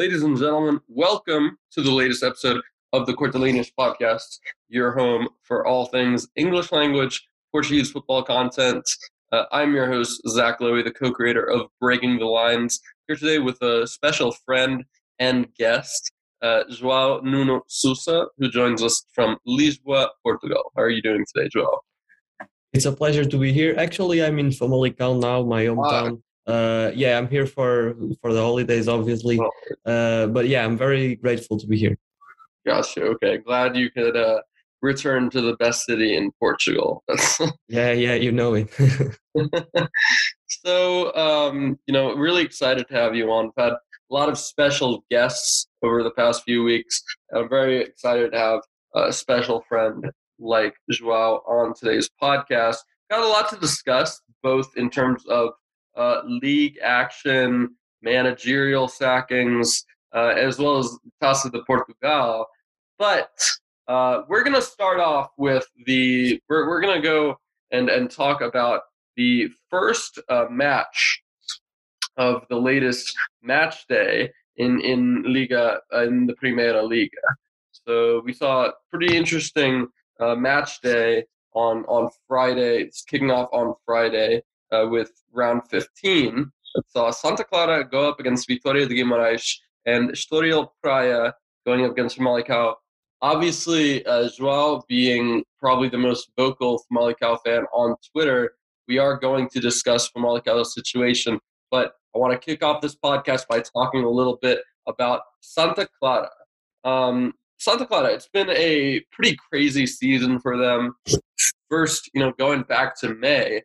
Ladies and gentlemen, welcome to the latest episode of the Cortelanius podcast, your home for all things English language, Portuguese football content. Uh, I'm your host, Zach Lowy, the co creator of Breaking the Lines, here today with a special friend and guest, uh, João Nuno Sousa, who joins us from Lisboa, Portugal. How are you doing today, João? It's a pleasure to be here. Actually, I'm in Famalicão now, my hometown. Uh, yeah, I'm here for for the holidays, obviously. Uh, but yeah, I'm very grateful to be here. Gotcha. Okay, glad you could uh, return to the best city in Portugal. yeah, yeah, you know it. so, um, you know, really excited to have you on. We've had a lot of special guests over the past few weeks. I'm very excited to have a special friend like Joao on today's podcast. Got a lot to discuss, both in terms of uh, league action, managerial sackings, uh, as well as Taça de Portugal. But uh, we're going to start off with the, we're, we're going to go and, and talk about the first uh, match of the latest match day in, in Liga, in the Primeira Liga. So we saw a pretty interesting uh, match day on on Friday. It's kicking off on Friday uh, with round 15. Saw Santa Clara go up against Vitória de Guimarães and Estoril Praia going up against Famalicão. Obviously, uh, Joao being probably the most vocal Famalicão fan on Twitter, we are going to discuss Famalicão's situation. But I want to kick off this podcast by talking a little bit about Santa Clara. Um, Santa Clara, it's been a pretty crazy season for them. First, you know, going back to May,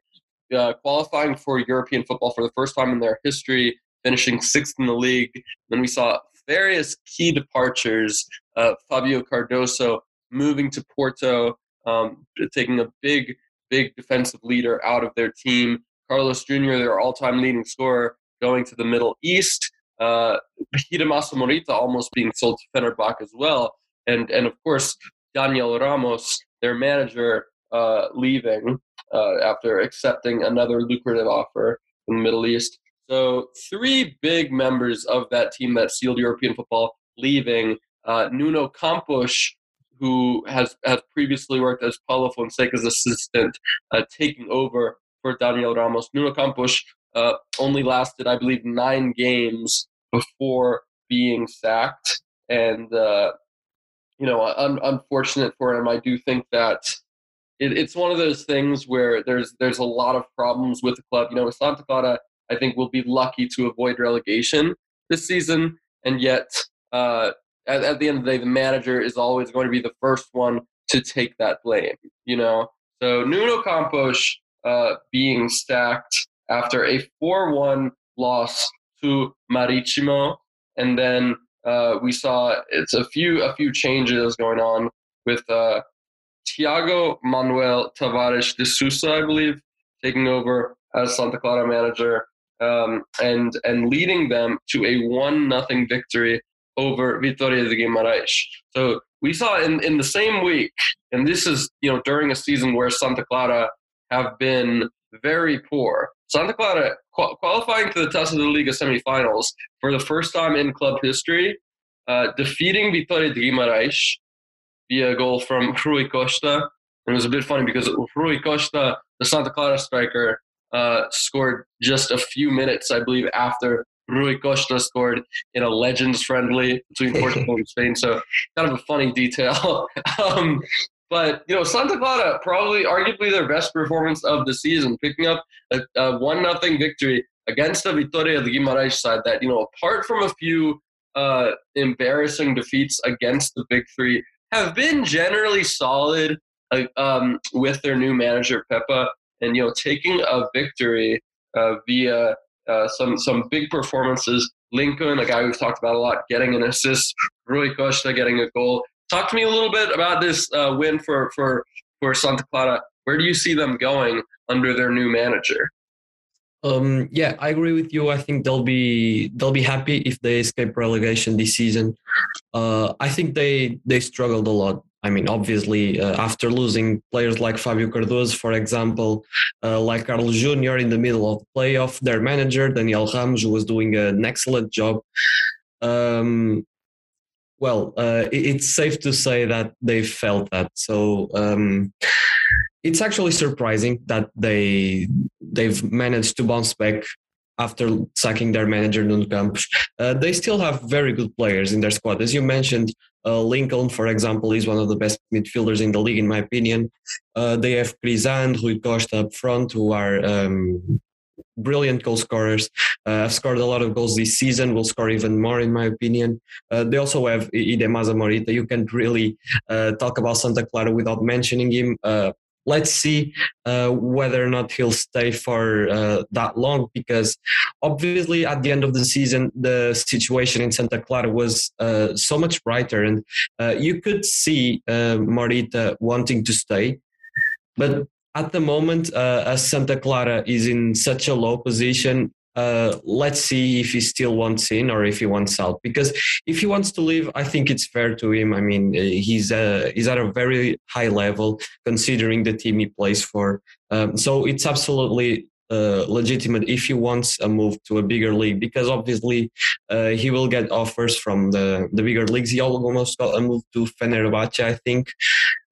uh, qualifying for European football for the first time in their history, finishing sixth in the league. Then we saw various key departures. Uh, Fabio Cardoso moving to Porto, um, taking a big, big defensive leader out of their team. Carlos Jr., their all-time leading scorer, going to the Middle East. Uh, Hidemasa Morita almost being sold to Fenerbahce as well and and of course Daniel Ramos, their manager, uh, leaving uh, after accepting another lucrative offer in the Middle East. So three big members of that team that sealed European football leaving. Uh, Nuno Campos, who has has previously worked as Paulo Fonseca's assistant, uh, taking over for Daniel Ramos. Nuno Campos uh, only lasted, I believe, nine games before being sacked, and uh, you know, un- unfortunate for him. I do think that it, it's one of those things where there's there's a lot of problems with the club. You know, Santa Clara, I think, will be lucky to avoid relegation this season, and yet uh, at, at the end of the day, the manager is always going to be the first one to take that blame. You know, so Nuno Campos uh, being stacked after a four-one loss to Maritimo, and then uh, we saw it's a few a few changes going on with uh, Tiago Manuel Tavares de Sousa, I believe, taking over as Santa Clara manager um, and and leading them to a one nothing victory over Vitória de Guimarães. So we saw in, in the same week, and this is you know during a season where Santa Clara have been very poor. Santa Clara qualifying to the Test Taça de Liga semifinals for the first time in club history, uh, defeating Vitória de Guimarães via a goal from Rui Costa. And it was a bit funny because Rui Costa, the Santa Clara striker, uh, scored just a few minutes, I believe, after Rui Costa scored in a Legends friendly between Portugal and Spain. So kind of a funny detail. um, but you know, Santa Clara probably, arguably, their best performance of the season, picking up a, a one nothing victory against the Vitória de Guimarães side that you know, apart from a few uh, embarrassing defeats against the big three, have been generally solid um, with their new manager Pepa, and you know, taking a victory uh, via uh, some some big performances. Lincoln, a guy we've talked about a lot, getting an assist. Rui Costa getting a goal. Talk to me a little bit about this uh, win for, for, for Santa Clara. Where do you see them going under their new manager? Um, yeah, I agree with you. I think they'll be they'll be happy if they escape relegation this season. Uh, I think they they struggled a lot. I mean, obviously, uh, after losing players like Fabio Cardoso, for example, uh, like Carlos Jr. in the middle of the playoff, their manager Daniel Ramos was doing an excellent job. um, well, uh, it's safe to say that they felt that. So um, it's actually surprising that they they've managed to bounce back after sacking their manager Nuno Campos. Uh, they still have very good players in their squad, as you mentioned. Uh, Lincoln, for example, is one of the best midfielders in the league, in my opinion. Uh, they have Cryzan, Rui Costa up front, who are um, brilliant goal scorers. Uh, have scored a lot of goals this season. Will score even more, in my opinion. Uh, they also have Hidemasa Morita. You can't really uh, talk about Santa Clara without mentioning him. Uh, let's see uh, whether or not he'll stay for uh, that long because obviously at the end of the season the situation in santa clara was uh, so much brighter and you could see morita wanting to stay but at the moment uh, as santa clara is in such a low position uh, let's see if he still wants in or if he wants out. Because if he wants to leave, I think it's fair to him. I mean, uh, he's uh, he's at a very high level considering the team he plays for. Um, so it's absolutely uh, legitimate if he wants a move to a bigger league because obviously uh, he will get offers from the, the bigger leagues. He almost got a move to Fenerbahce, I think.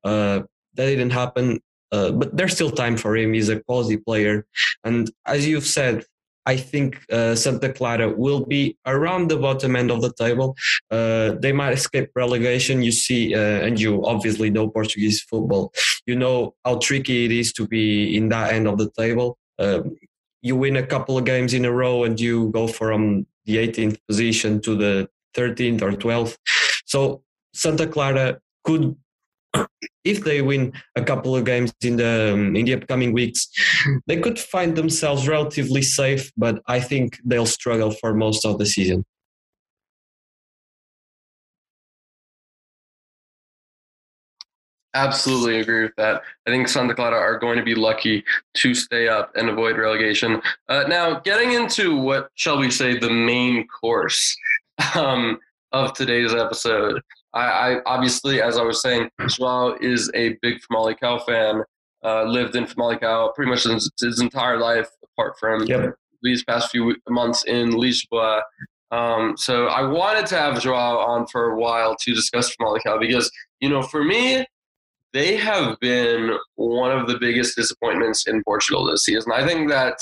Uh, that didn't happen. Uh, but there's still time for him. He's a quality player. And as you've said, I think uh, Santa Clara will be around the bottom end of the table. Uh, they might escape relegation. You see, uh, and you obviously know Portuguese football. You know how tricky it is to be in that end of the table. Um, you win a couple of games in a row and you go from the 18th position to the 13th or 12th. So Santa Clara could if they win a couple of games in the um, in the upcoming weeks, they could find themselves relatively safe. But I think they'll struggle for most of the season. Absolutely agree with that. I think Santa Clara are going to be lucky to stay up and avoid relegation. Uh, now, getting into what shall we say the main course um, of today's episode. I, I, obviously, as I was saying, Joao is a big Famalicão fan. Uh, lived in Famalicão pretty much his, his entire life, apart from yep. these past few months in Lisboa. Um, so I wanted to have Joao on for a while to discuss Famalicão because, you know, for me, they have been one of the biggest disappointments in Portugal this season. I think that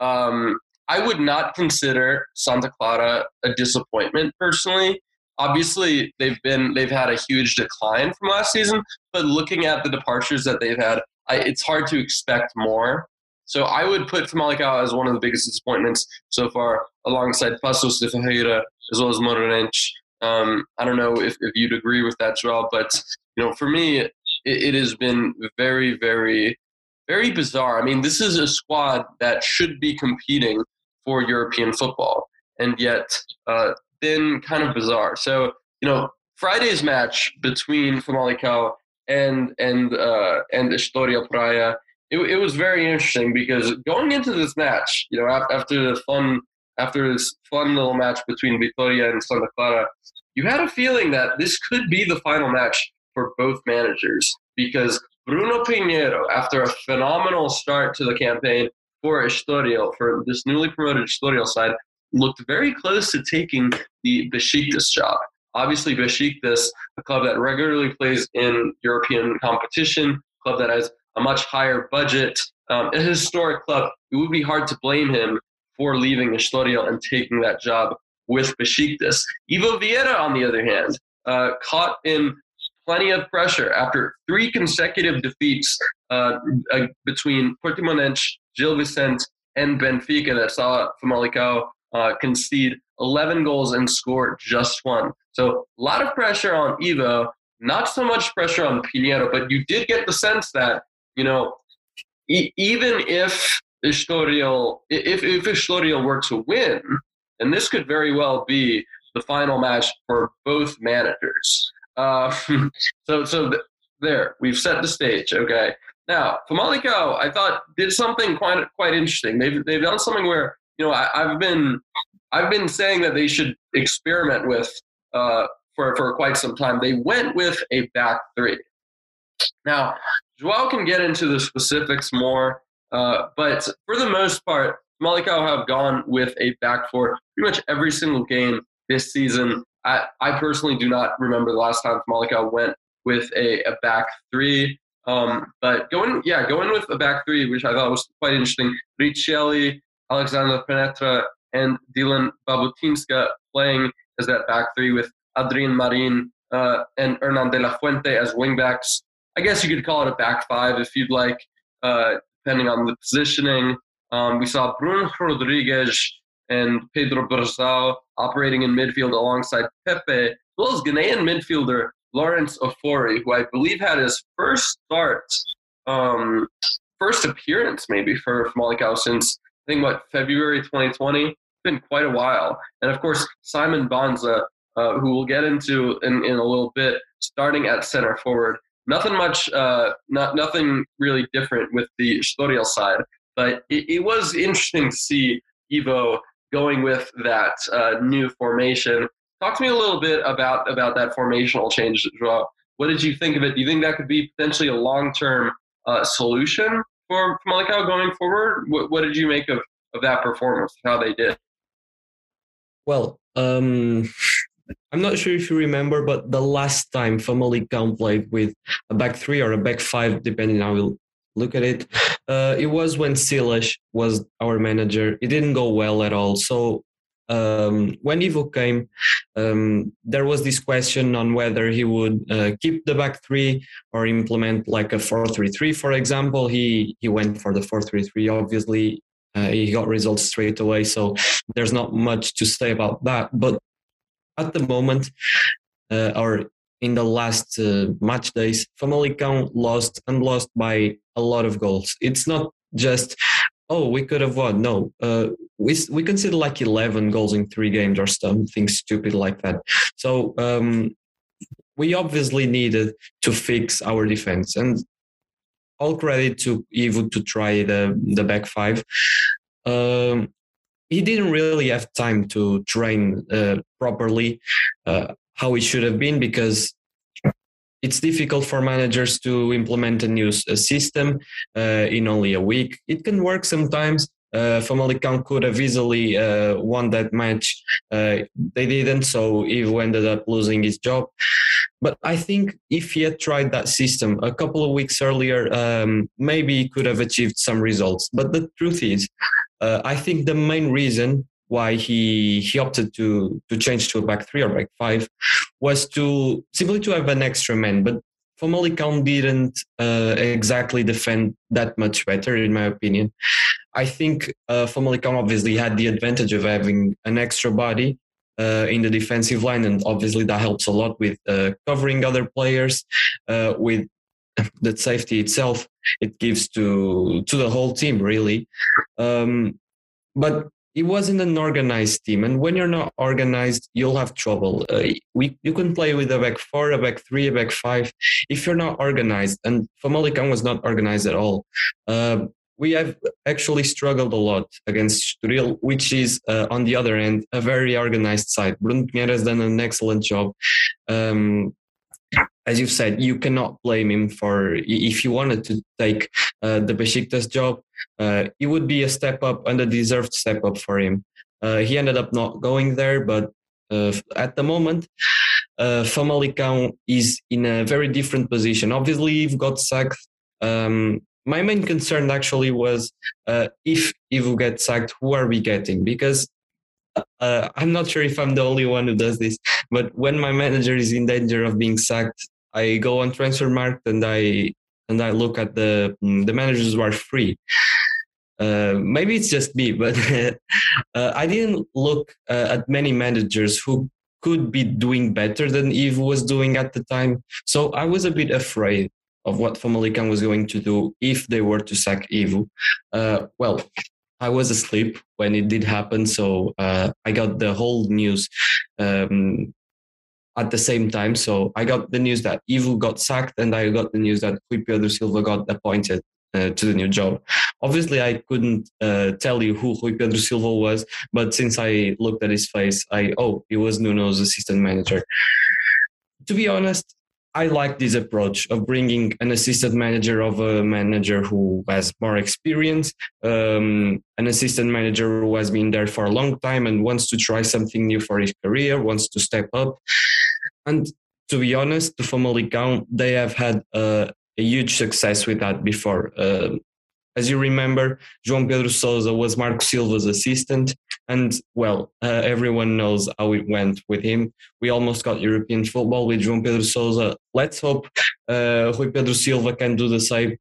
um, I would not consider Santa Clara a disappointment personally obviously they've been they've had a huge decline from last season but looking at the departures that they've had I, it's hard to expect more. So I would put Famalicão as one of the biggest disappointments so far alongside Paços de Ferreira as well as Moreirense. Um, I don't know if, if you'd agree with that Joel but you know for me it, it has been very very very bizarre. I mean this is a squad that should be competing for European football and yet uh, been kind of bizarre. So, you know, Friday's match between Famalicão and and uh, and Estoril Praia, it, it was very interesting because going into this match, you know, after the fun after this fun little match between Vitoria and Santa Clara, you had a feeling that this could be the final match for both managers because Bruno Pinheiro, after a phenomenal start to the campaign for Estoril, for this newly promoted Estoril side, looked very close to taking the Besiktas job. Obviously, Besiktas, a club that regularly plays in European competition, a club that has a much higher budget, um, a historic club, it would be hard to blame him for leaving Estoril and taking that job with Besiktas. Ivo Vieira, on the other hand, uh, caught in plenty of pressure after three consecutive defeats uh, uh, between Portimonense, Gil Vicente, and Benfica that saw Famalicão uh, concede 11 goals and score just one. So a lot of pressure on Ivo, not so much pressure on Pinheiro, but you did get the sense that, you know, e- even if Estoril, if, if Estoril were to win, and this could very well be the final match for both managers. Uh, so, so th- there, we've set the stage. Okay. Now, Famalicão, I thought did something quite quite interesting. They've they've done something where you know, I, have been I've been saying that they should experiment with uh, for for quite some time. They went with a back three. Now, Joao can get into the specifics more, uh, but for the most part, Famalicão have gone with a back four pretty much every single game this season. I, I personally do not remember the last time Famalicão went with a, a back three. Um, but going, yeah, going with a back three, which I thought was quite interesting. Riccieli, Alexandre Penetra, and Dylan Batubinsika playing as that back three with Adrian Marin uh, and Hernan de la Fuente as wingbacks. I guess you could call it a back five if you'd like, uh, depending on the positioning. Um, we saw Bruno Rodrigues and Pedro Brazao operating in midfield alongside Pepe, as well as Ghanaian midfielder Lawrence Ofori, who I believe had his first start, um, first appearance maybe for Famalicão since I think what February 2020. It's been quite a while, and of course Simon Banza, uh, who we'll get into in, in a little bit, starting at center forward. Nothing much, uh, not nothing really different with the Estoril side, but it, it was interesting to see Ivo going with that uh, new formation. Talk to me a little bit about about that formational change, Joao. What did you think of it? Do you think that could be potentially a long term uh, solution for Famalicão going forward? What, what, did you make of, of that performance? How they did? Well, um, I'm not sure if you remember, but the last time Famalicão played with a back three or a back five, depending how you look at it, uh, it was when Silas was our manager. It didn't go well at all. So um, when Ivo came, um, there was this question on whether he would uh, keep the back three or implement like a 4-3-3, for example. He he went for the 4-3-3. Obviously, uh, he got results straight away, so there's not much to say about that. But at the moment, uh, or in the last uh, match days, Famalicão lost and lost by a lot of goals. It's not just oh we could have won. No, uh, we we consider like eleven goals in three games or something stupid like that. So um, we obviously needed to fix our defense and. All credit to Ivo to try the the back five. Um, he didn't really have time to train uh, properly uh, how it should have been because it's difficult for managers to implement a new system uh, in only a week. It can work sometimes. Uh, Famalicão could have easily uh, won that match. Uh, they didn't, so Ivo ended up losing his job. But I think if he had tried that system a couple of weeks earlier, um, maybe he could have achieved some results. But the truth is, uh, I think the main reason why he he opted to to change to a back three or back five was to simply to have an extra man. But Famalicão didn't uh, exactly defend that much better, in my opinion. I think uh, Famalicão obviously had the advantage of having an extra body uh, in the defensive line, and obviously that helps a lot with uh, covering other players, uh, with the safety itself. It gives to to the whole team really. Um, but it wasn't an organized team. And when you're not organized, you'll have trouble. Uh, we you can play with a back four, a back three, a back five. If you're not organized, and Famalicão was not organized at all. Uh, we have actually struggled a lot against Estoril, which is uh, on the other end a very organized side. Bruno Pinheiro has done an excellent job. Um, as you've said, you cannot blame him for if you wanted to take the Besiktas job, uh, it would be a step up and a deserved step up for him. Uh, he ended up not going there, but uh, at the moment, uh, Famalicão is in a very different position. Obviously, you've got sacked. Um, my main concern actually was uh, if Ivo gets sacked, who are we getting? Because uh, I'm not sure if I'm the only one who does this, but when my manager is in danger of being sacked, I go on Transfermarkt and I and I look at the mm, the managers who are free. Uh, maybe it's just me, but uh, I didn't look uh, at many managers who could be doing better than Ivo was doing at the time. So I was a bit afraid of what Famalicão was going to do if they were to sack Ivo. Uh, well, I was asleep when it did happen, so uh, I got the whole news um, at the same time. So I got the news that Ivo got sacked, and I got the news that Rui Pedro Silva got appointed uh, to the new job. Obviously, I couldn't uh, tell you who Rui Pedro Silva was, but since I looked at his face, I oh, he was Nuno's assistant manager. To be honest, I like this approach of bringing an assistant manager of a manager who has more experience, um, an assistant manager who has been there for a long time and wants to try something new for his career, wants to step up. And to be honest, the Famalicão, they have had a, a huge success with that before. Uh, as you remember, João Pedro Sousa was Marco Silva's assistant, and well, uh, everyone knows how it went with him. We almost got European football with João Pedro Sousa. Let's hope uh, Rui Pedro Silva can do the same.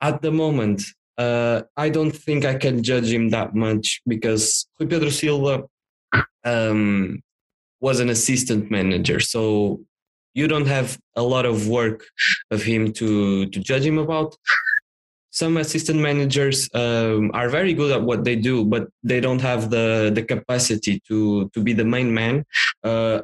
At the moment, uh, I don't think I can judge him that much because Rui Pedro Silva um, was an assistant manager, so you don't have a lot of work of him to to judge him about some assistant managers um, are very good at what they do, but they don't have the the capacity to to be the main man. Uh,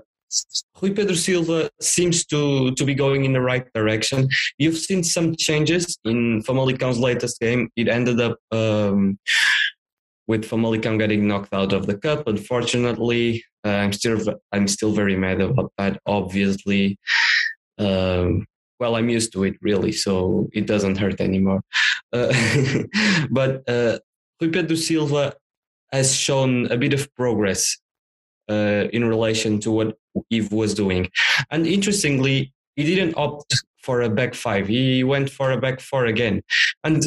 Rui Pedro Silva seems to to be going in the right direction. You've seen some changes in Famalicão's latest game. It ended up um, with Famalicão getting knocked out of the cup. Unfortunately, uh, I'm still I'm still very mad about that. Obviously, um, well, I'm used to it really, so it doesn't hurt anymore. Uh, but uh, Rui Pedro Silva has shown a bit of progress uh, in relation to what Ivo was doing. And interestingly, he didn't opt for a back five. He went for a back four again. And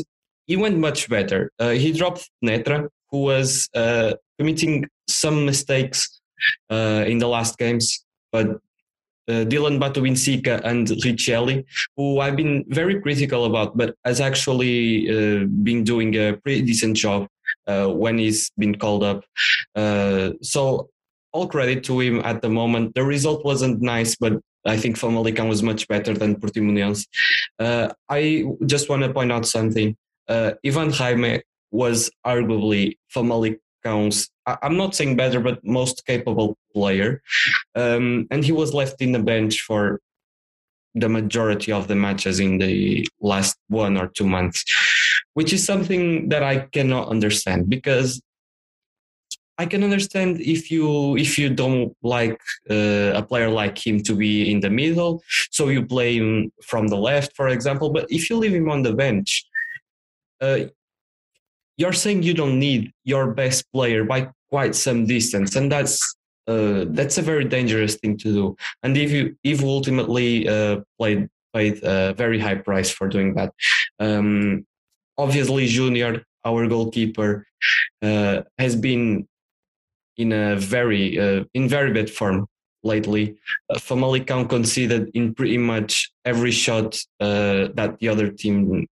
he went much better. Uh, he dropped Netra, who was uh, committing some mistakes in the last games, but uh, Dylan Batubinsika and Riccieli, who I've been very critical about, but has actually uh, been doing a pretty decent job uh, when he's been called up. Uh, so all credit to him at the moment. The result wasn't nice, but I think Famalicão was much better than Portimonense. Uh, I just want to point out something. Uh, Ivan Jaime was arguably Famalicão's I'm not saying better, but most capable player. Um, and he was left in the bench for the majority of the matches in the last one or two months, which is something that I cannot understand because I can understand if you if you don't like uh, a player like him to be in the middle, so you play him from the left, for example. But if you leave him on the bench, uh, you're saying you don't need your best player by quite some distance, and that's uh, that's a very dangerous thing to do. And if you if ultimately uh, played paid a very high price for doing that, um, obviously Junior, our goalkeeper, uh, has been in a very uh, in very bad form lately. Uh, Famalicão conceded in pretty much every shot uh, that the other team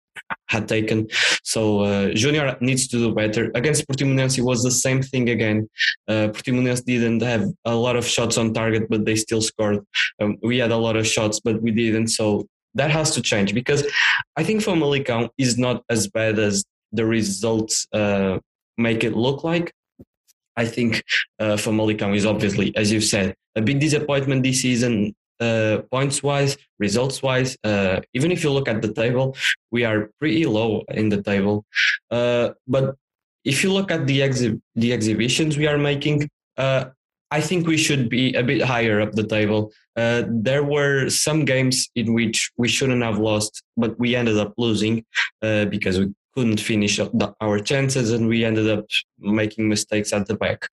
had taken. So uh, Junior needs to do better. Against Portimonense, it was the same thing again. Uh, Portimonense didn't have a lot of shots on target, but they still scored. Um, we had a lot of shots, but we didn't. So that has to change because I think Famalicão is not as bad as the results uh, make it look like. I think uh, Famalicão is obviously, as you said, a big disappointment this season uh, points wise, results wise, uh, even if you look at the table, we are pretty low in the table. Uh, but if you look at the exhi- the exhibitions we are making, uh, I think we should be a bit higher up the table. Uh, there were some games in which we shouldn't have lost, but we ended up losing uh, because we couldn't finish our chances and we ended up making mistakes at the back.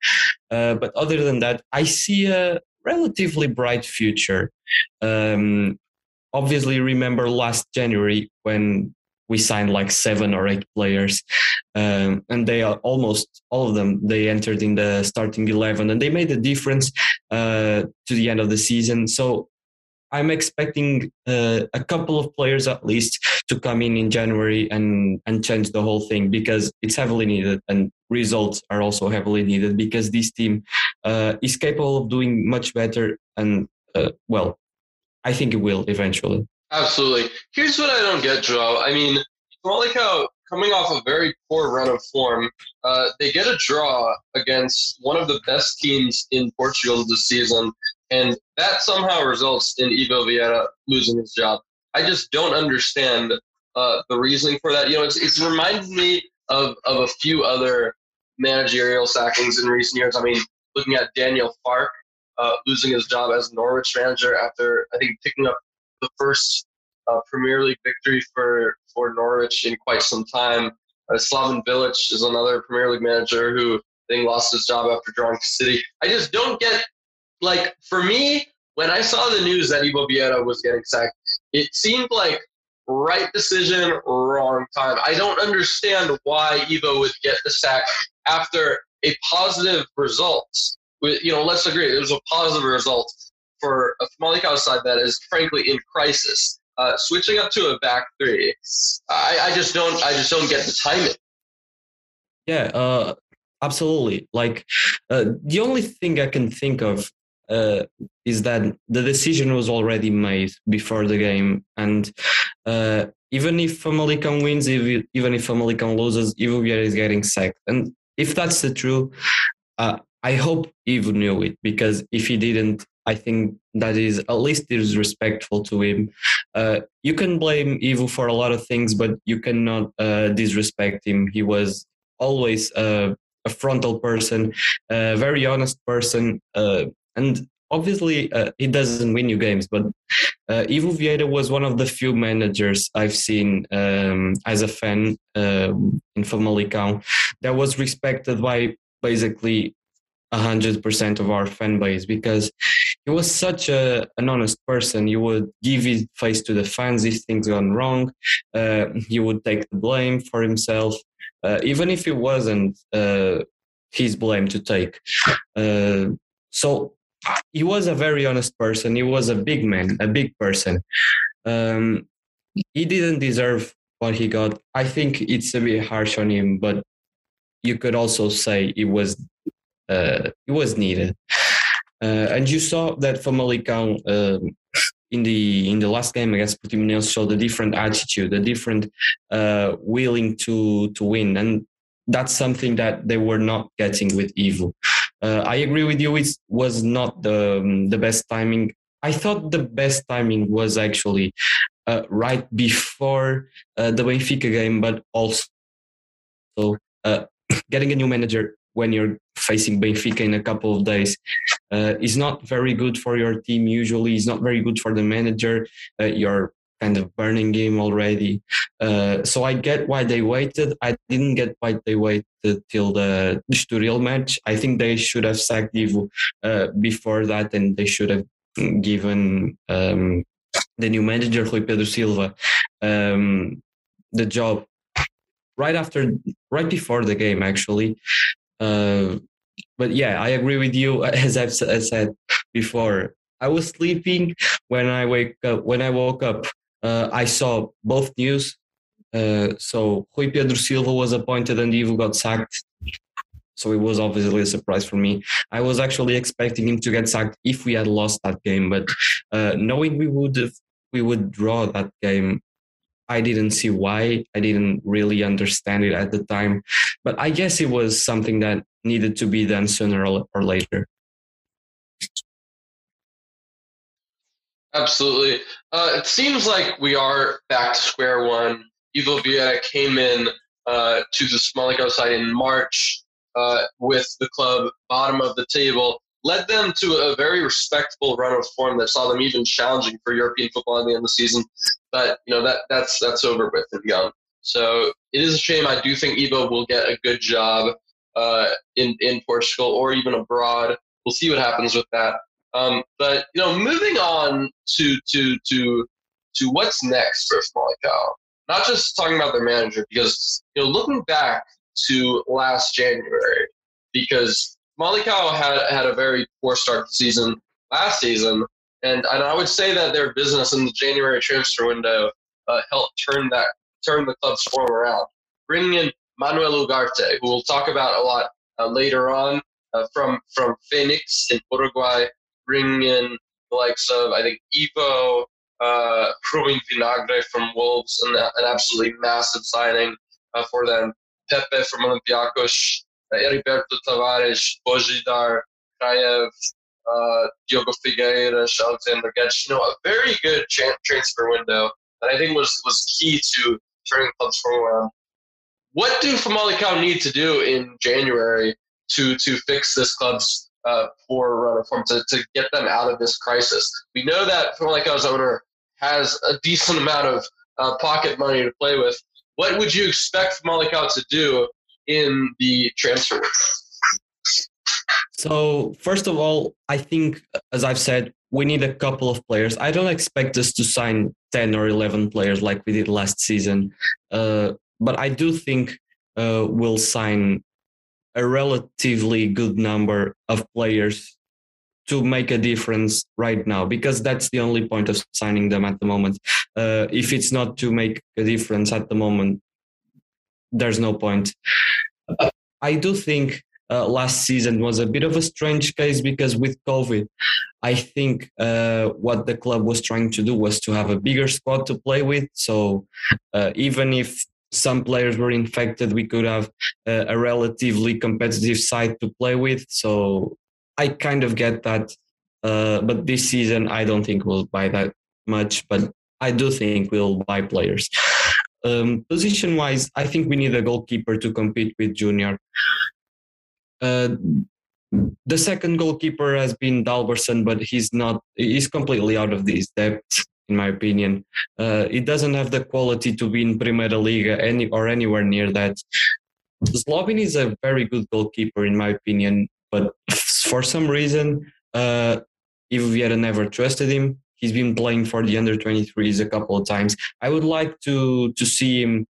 but other than that, I see a, relatively bright future. Um, obviously, remember last January when we signed like seven or eight players, um, and they are almost all of them. They entered in the starting eleven, and they made a difference uh, to the end of the season. So I'm expecting uh, a couple of players at least to come in in January and and change the whole thing because it's heavily needed and results are also heavily needed because this team uh, is capable of doing much better and uh, well, I think it will eventually. Absolutely. Here's what I don't get, Joe. I mean, Famalicão coming off a very poor run of form, uh, they get a draw against one of the best teams in Portugal this season, and that somehow results in Ivo Vieira losing his job. I just don't understand uh, the reasoning for that. You know, it's, it's reminded me of, of a few other managerial sackings in recent years. I mean, looking at Daniel Farke uh, losing his job as Norwich manager after, I think, picking up the first uh, Premier League victory for for Norwich in quite some time. Uh, Slaven Bilic is another Premier League manager who I think lost his job after drawing to City. I just don't get like for me when I saw the news that Ivo Vieira was getting sacked, it seemed like right decision, wrong time. I don't understand why Ivo would get the sack after a positive result. You know, let's agree, it was a positive result for a Famalicão side that is frankly in crisis. Uh, switching up to a back three, I, I just don't, I just don't get the timing. Yeah, uh, absolutely. Like uh, the only thing I can think of uh, is that the decision was already made before the game, and uh, even if Famalicão wins, if, even if Famalicão loses, Ivo is getting sacked. And if that's the truth, uh, I hope Ivo knew it because if he didn't, I think that is at least disrespectful to him. Uh, you can blame Ivo for a lot of things, but you cannot uh, disrespect him. He was always uh, a frontal person, a very honest person, uh, and obviously uh, he doesn't win you games, but uh, Ivo Vieira was one of the few managers I've seen um, as a fan um, in Famalicão that was respected by basically 100% of our fan base because he was such a, an honest person. He would give his face to the fans if things gone wrong. Uh, he would take the blame for himself, uh, even if it wasn't uh, his blame to take. Uh, so he was a very honest person. He was a big man, a big person. Um, he didn't deserve what he got. I think it's a bit harsh on him, but you could also say it was uh, it was needed. Uh, and you saw that Famalicão uh, in the in the last game against Portimonense showed a different attitude, a different uh, willing to to win, and that's something that they were not getting with Ivo. Uh, I agree with you. It was not the um, the best timing. I thought the best timing was actually uh, right before uh, the Benfica game, but also uh, getting a new manager when you're facing Benfica in a couple of days uh, is not very good for your team. Usually, it's not very good for the manager. Uh, you're kind of burning game already. Uh, so I get why they waited. I didn't get why they waited till the Estoril match. I think they should have sacked Ivo uh, before that, and they should have given um, the new manager Rui Pedro Silva um, the job right after, right before the game, actually. Uh, but yeah, I agree with you. As I've said before, I was sleeping when I wake up. When I woke up, uh, I saw both news. Uh, so Rui Pedro Silva was appointed and Ivo got sacked. So it was obviously a surprise for me. I was actually expecting him to get sacked if we had lost that game, but uh, knowing we would we would draw that game, I didn't see why. I didn't really understand it at the time, but I guess it was something that needed to be done sooner or later. Absolutely. Uh, it seems like we are back to square one. Ivo Vieira came in uh, to the Famalicão side in March uh, with the club bottom of the table, led them to a very respectable run of form that saw them even challenging for European football at the end of the season. But you know that that's that's over with and gone. So it is a shame. I do think Ivo will get a good job uh, in in Portugal or even abroad. We'll see what happens with that. Um, but you know, moving on to to to to what's next for Famalicão. Not just talking about their manager, because you know, looking back to last January, because Famalicão had had a very poor start to the season last season, and and I would say that their business in the January transfer window uh, helped turn that turn the club's form around, bringing in Manuel Ugarte, who we'll talk about a lot uh, later on uh, from from Phoenix in Uruguay, bringing in the likes of I think Ivo, uh, Vinagre from Wolves, and an absolutely massive signing uh, for them. Pepe from Olympiacos, uh, Heriberto Tavares, Bojidar, Kraev, uh, Diogo Figueira, Alexander Getch. You know, a very good tra- transfer window that I think was was key to turning club's form around. What do Famalicão need to do in January to to fix this club's uh, of form to, to get them out of this crisis. We know that Famalicão's owner has a decent amount of uh, pocket money to play with. What would you expect Malakau to do in the transfer? So first of all, I think, as I've said, we need a couple of players. I don't expect us to sign ten or eleven players like we did last season, uh, but I do think uh, we'll sign a relatively good number of players to make a difference right now because that's the only point of signing them at the moment. Uh, if it's not to make a difference at the moment, there's no point. I do think uh, last season was a bit of a strange case because with COVID, I think uh, what the club was trying to do was to have a bigger squad to play with. So uh, even if some players were infected, we could have uh, a relatively competitive side to play with. So I kind of get that. Uh, but this season, I don't think we'll buy that much, but I do think we'll buy players. Um, position wise, I think we need a goalkeeper to compete with Junior. Uh, the second goalkeeper has been Dalberson, but he's not. He's completely out of this depth, in my opinion. Uh, he doesn't have the quality to be in Primeira Liga any or anywhere near that. Zlobin is a very good goalkeeper, in my opinion, but for some reason, uh, Ivo Vieira never trusted him. He's been playing for the under 23s a couple of times. I would like to to see him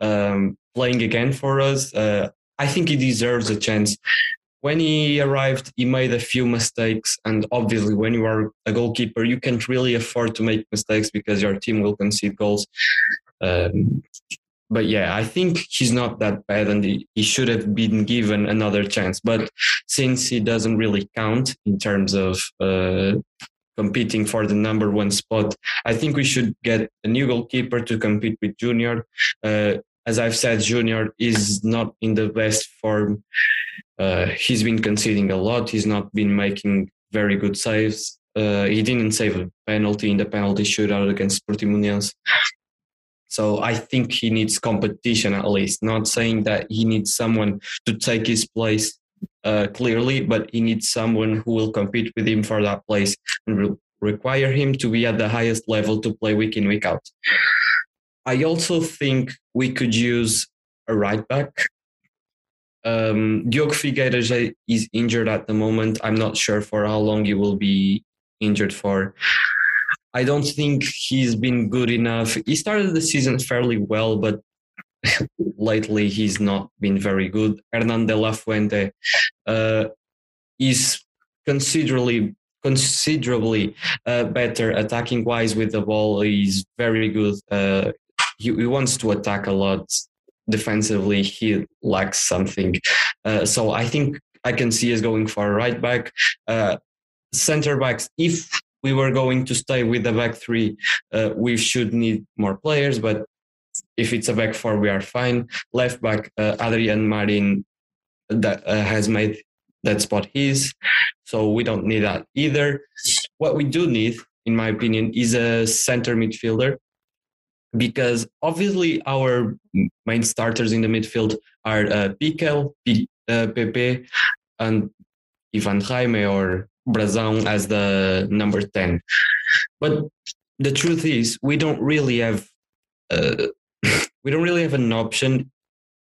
um, playing again for us. Uh, I think he deserves a chance. When he arrived, he made a few mistakes, and obviously, when you are a goalkeeper, you can't really afford to make mistakes because your team will concede goals. Um, but yeah, I think he's not that bad, and he, he should have been given another chance. But since he doesn't really count in terms of uh, competing for the number one spot, I think we should get a new goalkeeper to compete with Junior. Uh, as I've said, Junior is not in the best form. Uh, he's been conceding a lot. He's not been making very good saves. Uh, he didn't save a penalty in the penalty shootout against Portimonense. So I think he needs competition at least. Not saying that he needs someone to take his place uh, clearly, but he needs someone who will compete with him for that place and re- require him to be at the highest level to play week in week out. I also think we could use a right back. Um, Diogo Figueira is injured at the moment. I'm not sure for how long he will be injured for. I don't think he's been good enough. He started the season fairly well, but lately he's not been very good. Hernan de la Fuente uh, is considerably considerably uh, better attacking wise with the ball. He's very good. Uh, he, he wants to attack a lot defensively. He lacks something. Uh, so i think i can see us going for a right back uh, center backs if we were going to stay with the back three uh, we should need more players but if it's a back four we are fine. Left back uh, adrian marin that uh, has made that spot his so we don't need that either. What we do need in my opinion is a center midfielder because obviously our main starters in the midfield are uh, P- uh, Pepe, and Ivan Jaime or Brazão as the number 10. But the truth is, we don't really have uh, we don't really have an option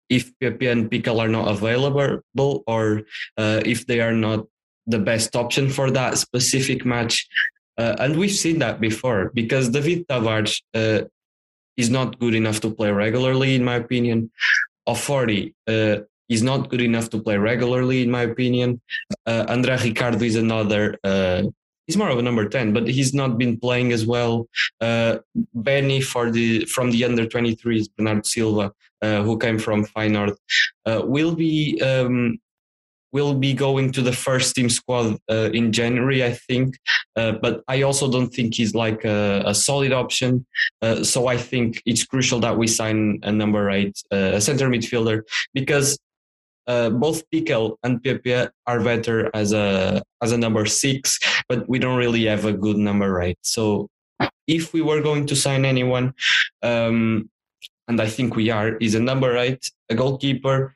if Pepe and Pickel are not available or uh, if they are not the best option for that specific match. Uh, and we've seen that before because David Tavares uh, is not good enough to play regularly, in my opinion. Ofori uh, is not good enough to play regularly, in my opinion. Uh, Andre Ricardo is another. Uh, he's more of a number ten, but he's not been playing as well. Uh, Benny for the from the under 23s, Bernardo Silva, uh, who came from Feyenoord, uh, will be um, will be going to the first team squad uh, in January, I think. Uh, but I also don't think he's like a, a solid option. Uh, so I think it's crucial that we sign a number eight, uh, a center midfielder, because uh, both Pickel and Pepe are better as a as a number six, but we don't really have a good number eight. So if we were going to sign anyone, um, and I think we are, is a number eight, a goalkeeper,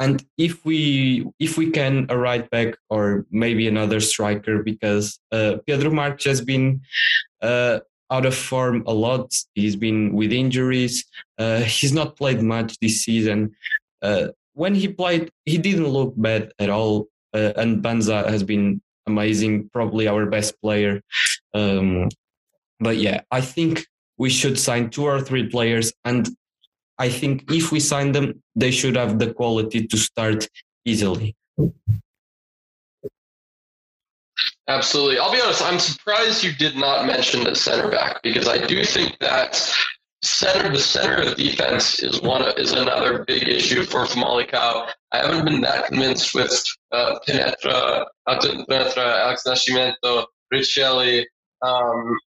and if we if we can a right back or maybe another striker because uh, Pedro Marques has been uh, out of form a lot. He's been with injuries. Uh, he's not played much this season. Uh, when he played, he didn't look bad at all. Uh, and Banza has been amazing, probably our best player. Um, but yeah, I think we should sign two or three players. And I think if we sign them, they should have the quality to start easily. Absolutely. I'll be honest, I'm surprised you did not mention the center back because I do think that center the center of defense is one is another big issue for Famalicão. I haven't been that convinced with uh, Penetra, Penetra, Alex Nascimento, Riccieli, um,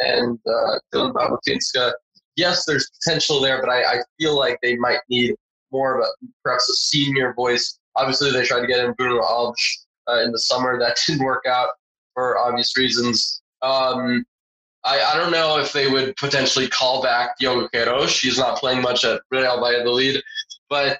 and uh, Dylan Batubinsika. Yes, there's potential there, but I, I feel like they might need more of a perhaps a senior voice. Obviously, they tried to get in Bruno Alves uh, in the summer. That didn't work out for obvious reasons. Um, I, I don't know if they would potentially call back Diogo Queiroz. He's not playing much at Real Valladolid, but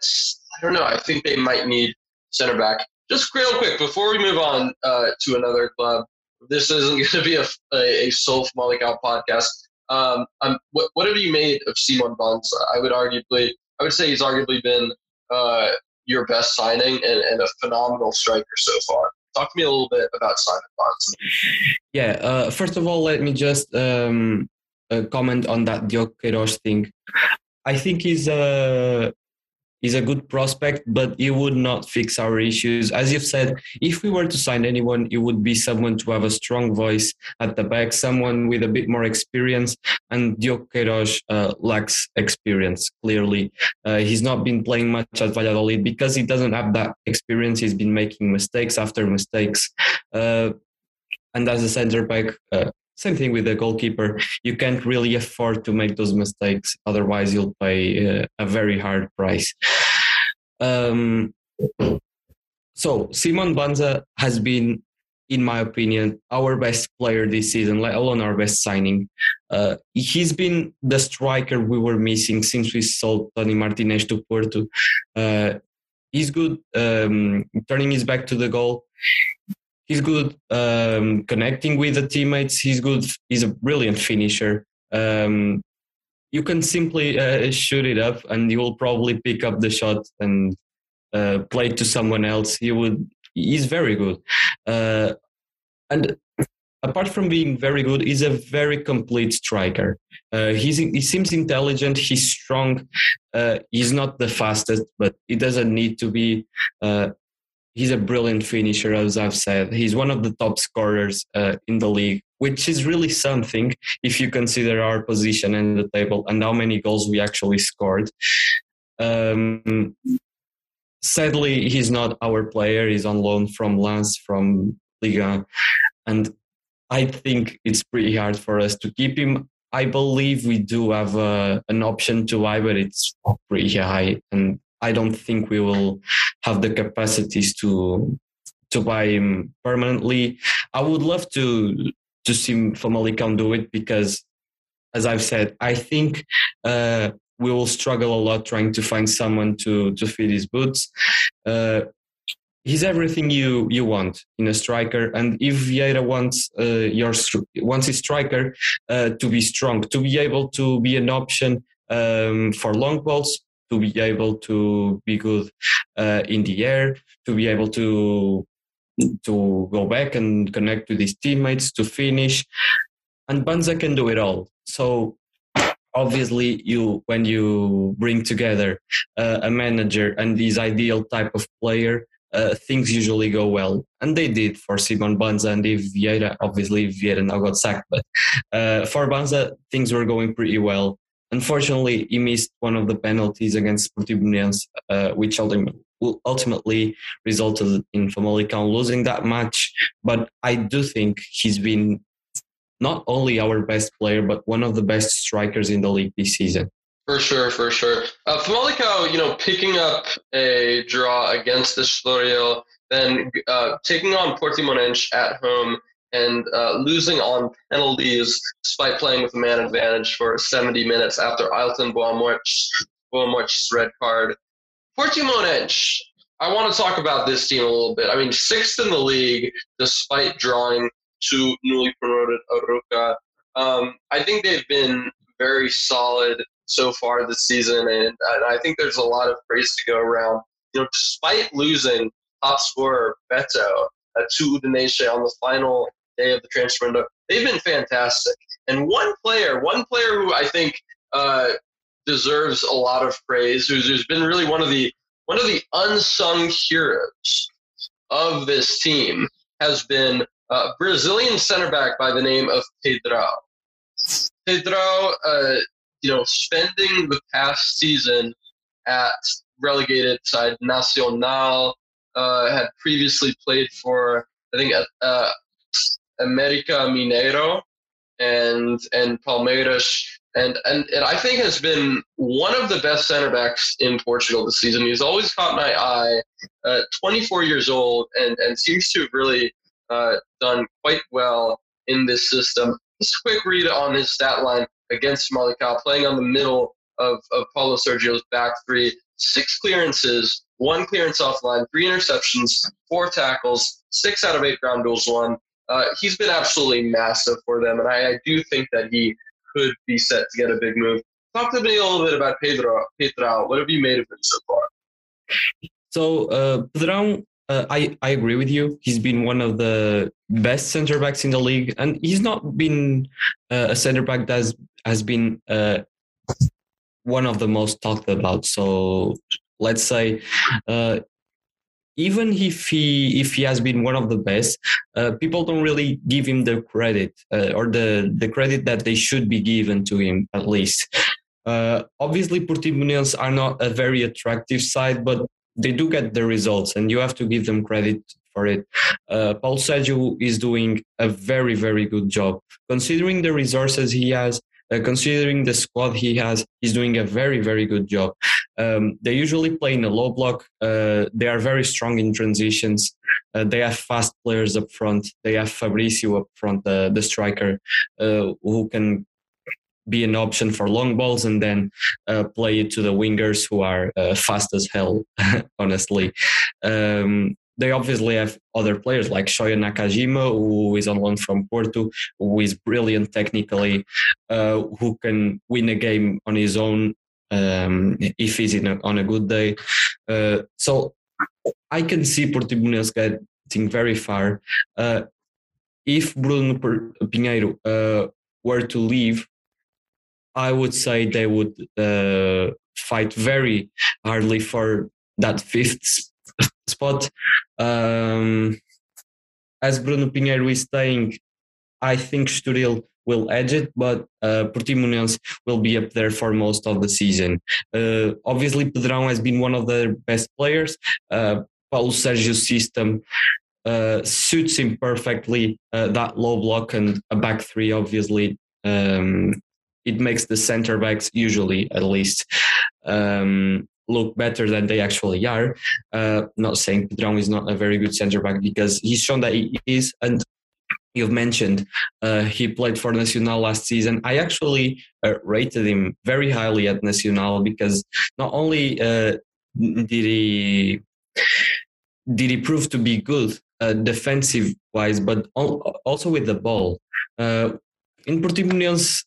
I don't know. I think they might need center back. Just real quick before we move on uh, to another club, this isn't going to be a, a, a sole Famalicão podcast. Um, what, what have you made of Simon Banza? I would arguably, I would say he's arguably been uh, your best signing and, and a phenomenal striker so far. Talk to me a little bit about Simon Banza. Yeah, uh, first of all, let me just um, uh, comment on that Diogo Queiroz thing. I think he's a He's a good prospect, but he would not fix our issues. As you've said, if we were to sign anyone, it would be someone to have a strong voice at the back, someone with a bit more experience. And Diogo Queiroz uh, lacks experience, clearly. Uh, he's not been playing much at Valladolid because he doesn't have that experience. He's been making mistakes after mistakes. Uh, and as a center back, uh, same thing with the goalkeeper. You can't really afford to make those mistakes. Otherwise, you'll pay uh, a very hard price. Um, so Simon Banza has been, in my opinion, our best player this season, let alone our best signing. Uh, he's been the striker we were missing since we sold Tony Martinez to Porto. Uh, he's good um, turning his back to the goal he's good um, connecting with the teammates. He's good. He's a brilliant finisher. Um, you can simply uh, shoot it up, and he will probably pick up the shot and uh, play to someone else. He would. He's very good, uh, and apart from being very good, he's a very complete striker. Uh, he seems intelligent. He's strong. Uh, he's not the fastest, but he doesn't need to be. Uh, he's a brilliant finisher, as I've said. He's one of the top scorers uh, in the league, which is really something if you consider our position in the table and how many goals we actually scored. Um, sadly, he's not our player. He's on loan from Lens, from Liga. And I think it's pretty hard for us to keep him. I believe we do have uh, an option to buy, but it's pretty high. And I don't think we will have the capacities to to buy him permanently. I would love to to see Famalicão do it because, as I've said, I think uh, we will struggle a lot trying to find someone to to fit his boots. Uh, he's everything you you want in a striker, and if Vieira wants uh, your wants his striker uh, to be strong, to be able to be an option um, for long balls, to be able to be good uh, in the air, to be able to to go back and connect with his teammates, to finish. And Banza can do it all. So obviously you when you bring together uh, a manager and this ideal type of player uh, things usually go well and they did for Simon Banza and if Vieira obviously Vieira now got sacked but uh, for Banza things were going pretty well Unfortunately, he missed one of the penalties against Sportivo uh, which ultimately resulted in Famalicão losing that match. But I do think he's been not only our best player, but one of the best strikers in the league this season. For sure, for sure. Uh, Famalicão, you know, picking up a draw against the Estoril, then uh, taking on Portimonense at home, and uh, losing on penalties despite playing with a man advantage for 70 minutes after Aylton Boa-Morte's red card. Portimonense, I want to talk about this team a little bit. I mean, sixth in the league despite drawing to newly promoted Arouca. Um, I think they've been very solid so far this season, and, and I think there's a lot of praise to go around. You know, despite losing top scorer Beto uh, to Udinese on the final day of the transfer window, they've been fantastic. And one player, one player who I think uh, deserves a lot of praise, who's, who's been really one of the one of the unsung heroes of this team, has been a Brazilian center back by the name of Pedro. Pedro, uh, you know, spending the past season at relegated side Nacional, uh, had previously played for I think uh, America Mineiro and and Palmeiras and, and and I think has been one of the best center backs in Portugal this season. He's always caught my eye. Uh, 24 years old and and seems to have really uh, done quite well in this system. Just a quick read on his stat line against Famalicão, playing on the middle of, of Paulo Sergio's back three. Six clearances, one clearance offline, three interceptions, four tackles, six out of eight ground duels won. Uh, he's been absolutely massive for them, and I, I, do think that he could be set to get a big move. Talk to me a little bit about Pedro. Pedro, what have you made of him so far? So uh, Pedro, uh, I I agree with you. He's been one of the best center backs in the league, and he's not been uh, a center back that has, has been uh, one of the most talked about. So let's say uh, even if he if he has been one of the best, uh, people don't really give him the credit uh, or the the credit that they should be given to him at least. Uh, obviously, Portimonense are not a very attractive side, but they do get the results, and you have to give them credit for it. Uh, Paul Sergio is doing a very very good job considering the resources he has uh, considering the squad he has, he's doing a very, very good job. Um, they usually play in a low block. Uh, they are very strong in transitions. Uh, they have fast players up front. They have Fabricio up front, uh, the striker, uh, who can be an option for long balls and then uh, play it to the wingers who are fast as hell, honestly. Um, they obviously have other players like Shoya Nakajima, who is on loan from Porto, who is brilliant technically, uh, who can win a game on his own um, if he's a, on a good day. Uh, so I can see Portimonense getting very far. Uh, if Bruno Pinheiro uh, were to leave, I would say they would uh, fight very hardly for that fifth spot. Um, as Bruno Pinheiro is saying, I think Estoril will edge it, but uh, Portimonense will be up there for most of the season. Uh, obviously, Pedrão has been one of their best players. Uh, Paulo Sergio's system uh, suits him perfectly. Uh, that low block and a back three, obviously, um, it makes the center backs usually, at least, um, look better than they actually are. Uh, not saying Pedrão is not a very good centre back because he's shown that he is. And you've mentioned uh, he played for Nacional last season. I actually uh, rated him very highly at Nacional because not only uh, did he did he prove to be good uh, defensive wise, but also with the ball. Uh, in Portimonense,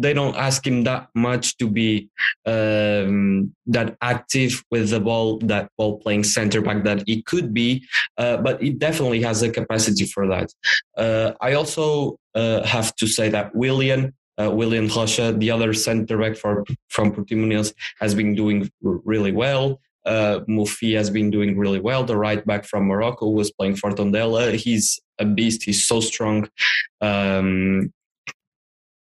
they don't ask him that much to be um, that active with the ball, that ball playing center back that he could be, uh, but he definitely has a capacity for that. Uh, I also uh, have to say that William. Uh, Willyan Rocha, the other center back for, from Portimonense, has been doing really well. Uh, Moufi has been doing really well. The right back from Morocco was playing for Tondela. He's a beast. He's so strong. Um,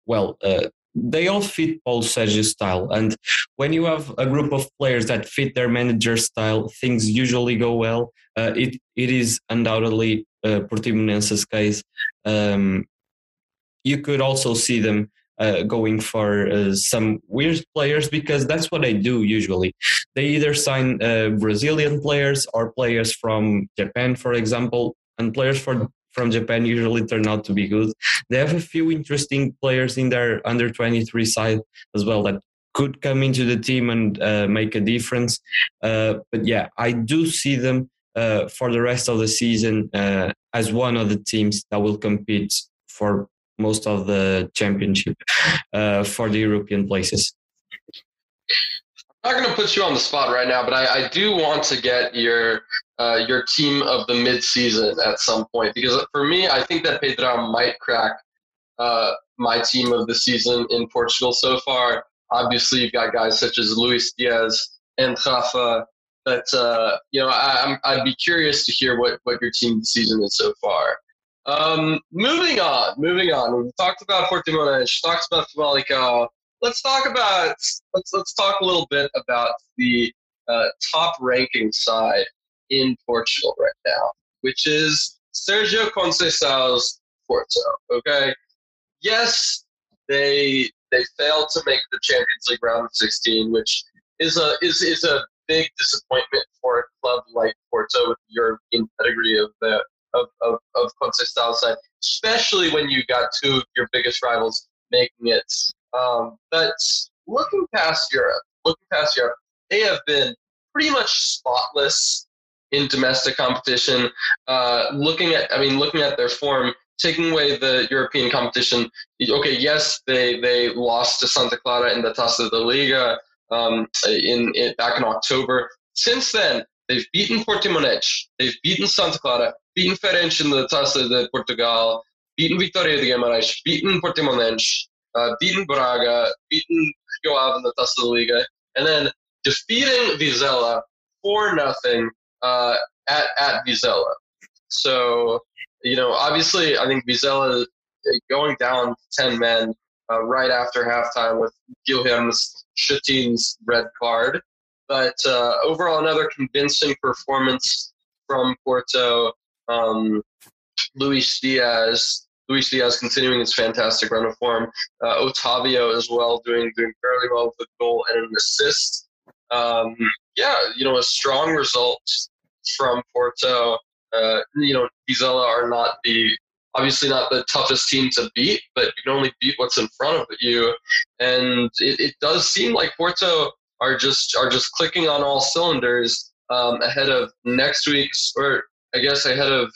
well, uh, they all fit Paul Sergio's style. And when you have a group of players that fit their manager's style, things usually go well. Uh, it it is undoubtedly uh, Portimonense's case. Um, you could also see them uh, going for uh, some weird players because that's what they do usually. They either sign uh, Brazilian players or players from Japan, for example, and players for from Japan usually turn out to be good. They have a few interesting players in their under 23 side as well that could come into the team and uh, make a difference. Uh, but yeah, I do see them uh, for the rest of the season uh, as one of the teams that will compete for most of the championship uh, for the European places. I'm not going to put you on the spot right now, but I, I do want to get your uh, your team of the mid-season at some point because for me, I think that Pedro might crack uh, my team of the season in Portugal so far. Obviously, you've got guys such as Luis Diaz and Rafa. But uh, you know, I, would be curious to hear what what your team season is so far. Um, moving on, moving on. We've talked about Portimonense, talked about Famalicão. Let's talk about let's let's talk a little bit about the uh, top ranking side in Portugal right now, which is Sergio Conceição's Porto. Okay, yes, they they failed to make the Champions League round of 16, which is a is is a big disappointment for a club like Porto with the European pedigree of the of of, of Conceição side, especially when you got two of your biggest rivals making it. Um, but looking past Europe, looking past Europe, they have been pretty much spotless in domestic competition. Uh, looking at, I mean, looking at their form, taking away the European competition. Okay, yes, they they lost to Santa Clara in the Taça da Liga um, in, in back in October. Since then, they've beaten Portimonense, they've beaten Santa Clara, beaten Feirense in the Taça de Portugal, beaten Vitória de Guimarães, beaten Portimonense, uh, beaten Braga, beaten Rio in the Taça da Liga, and then defeating Vizela for nothing uh, at at Vizela. So you know, obviously, I think Vizela going down ten men uh, right after halftime with Guilherme's Chatin's red card. But uh, overall, another convincing performance from Porto. Um, Luis Diaz, Luis Diaz continuing his fantastic run of form. Uh, Otavio as well, doing doing fairly well with a goal and an assist. Um, yeah, you know, a strong result from Porto. Uh, you know, Vizela are not the obviously not the toughest team to beat, but you can only beat what's in front of you. And it, it does seem like Porto are just are just clicking on all cylinders um, ahead of next week's, or I guess ahead of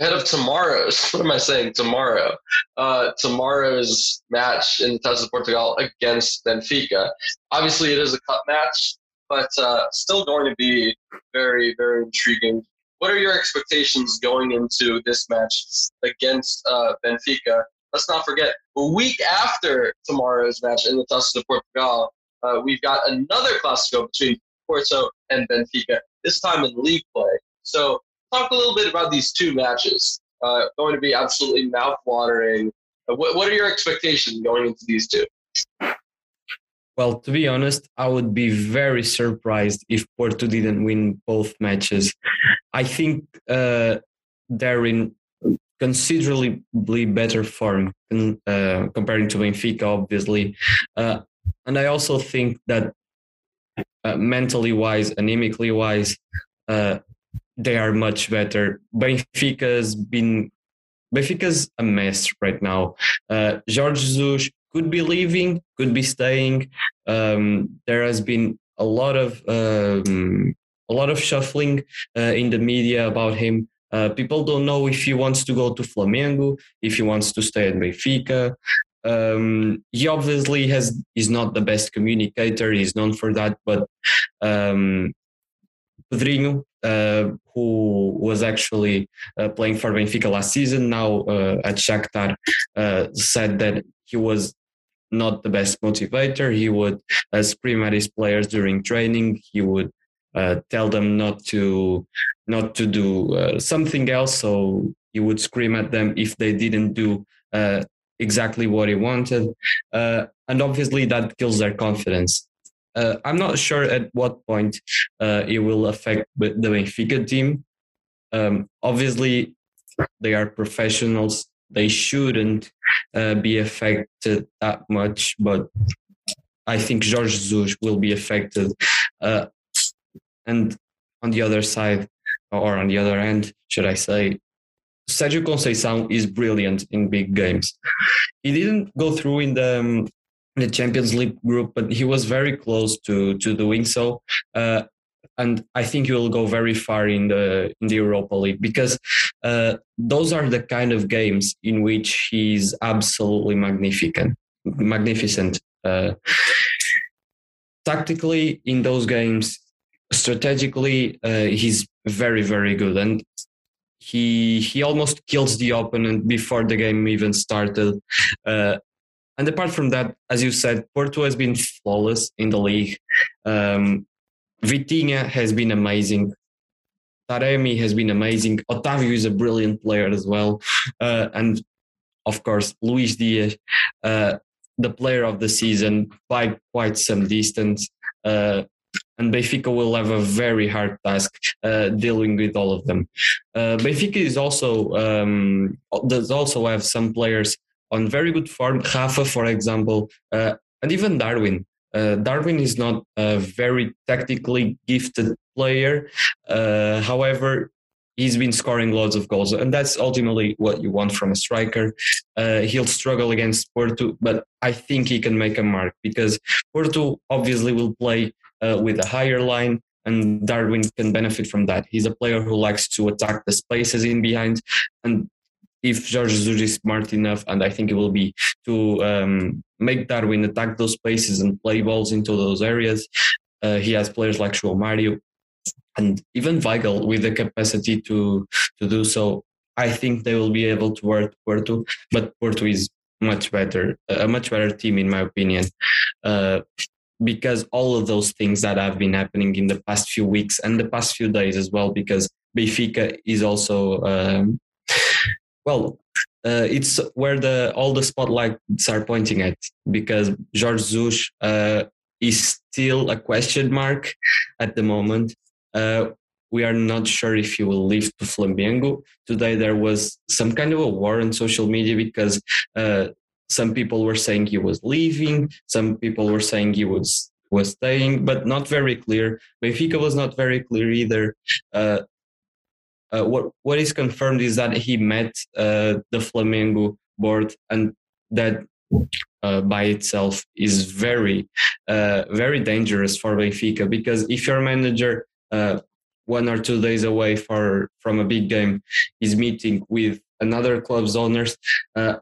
ahead of tomorrow's. What am I saying? Tomorrow, uh, tomorrow's match in the Taça Portugal against Benfica. Obviously, it is a cup match, but uh, still going to be very very intriguing what are your expectations going into this match against uh, Benfica? Let's not forget, a week after tomorrow's match in the Taça de Portugal, uh, we've got another Clásico between Porto and Benfica, this time in league play. So, talk a little bit about these two matches. Uh, going to be absolutely mouth-watering. Uh, what, what are your expectations going into these two? Well, to be honest, I would be very surprised if Porto didn't win both matches. I think uh, they're in considerably better form uh, comparing to Benfica, obviously. Uh, and I also think that uh, mentally wise, anemically wise, uh, they are much better. Benfica's been Benfica's a mess right now. Uh, Jorge Jesus could be leaving, could be staying. Um, there has been a lot of um, a lot of shuffling uh, in the media about him. Uh, people don't know if he wants to go to Flamengo, if he wants to stay at Benfica. Um, he obviously has is not the best communicator. He's known for that, but um, Pedrinho, uh, who was actually uh, playing for Benfica last season, now uh, at Shakhtar, uh, said that he was not the best motivator. He would uh, scream at his players during training. He would tell them not to not to do something else. So he would scream at them if they didn't do exactly what he wanted, uh, and obviously that kills their confidence. Uh, I'm not sure at what point it will affect the Benfica team. Um, obviously, they are professionals they shouldn't uh, be affected that much, but I think Jorge Jesus will be affected. Uh, and on the other side, or on the other end, should I say, Sergio Conceição is brilliant in big games. He didn't go through in the um, the Champions League group, but he was very close to to doing so. Uh, and I think he will go very far in the in the Europa League because uh, those are the kind of games in which he's absolutely magnificent, magnificent. Uh, tactically, in those games, strategically, uh, he's very very good, and he he almost kills the opponent before the game even started. Uh, and apart from that, as you said, Porto has been flawless in the league. Um, Vitinha has been amazing. Taremi has been amazing. Otavio is a brilliant player as well. Uh, and of course, Luis Diaz, uh, the player of the season by quite some distance. Uh, and Benfica will have a very hard task uh, dealing with all of them. Uh, Benfica is also um, does also have some players on very good form. Rafa, for example, uh, and even Darwin. Uh, Darwin is not a very tactically gifted player. Uh, however, he's been scoring loads of goals, and that's ultimately what you want from a striker. Uh, he'll struggle against Porto, but I think he can make a mark because Porto obviously will play uh, with a higher line. And Darwin can benefit from that. He's a player who likes to attack the spaces in behind, and if Jorge Jesus is smart enough, and I think it will be, to um, make Darwin attack those spaces and play balls into those areas. Uh, he has players like João Mario and even Weigl with the capacity to to do so. I think they will be able to work Porto, but Porto is much better, a much better team in my opinion. Uh, because all of those things that have been happening in the past few weeks and the past few days as well, because Benfica is also um, well, uh, it's where the all the spotlights are pointing at because Jorge Jesus uh, is still a question mark at the moment. Uh, we are not sure if he will leave to Flamengo. Today there was some kind of a war on social media because uh, some people were saying he was leaving, some people were saying he was was staying, but not very clear. Benfica was not very clear either. Uh, what what is confirmed is that he met uh, the Flamengo board, and that uh, by itself is very uh, very dangerous for Benfica because if your manager uh, one or two days away for from a big game is meeting with another club's owners,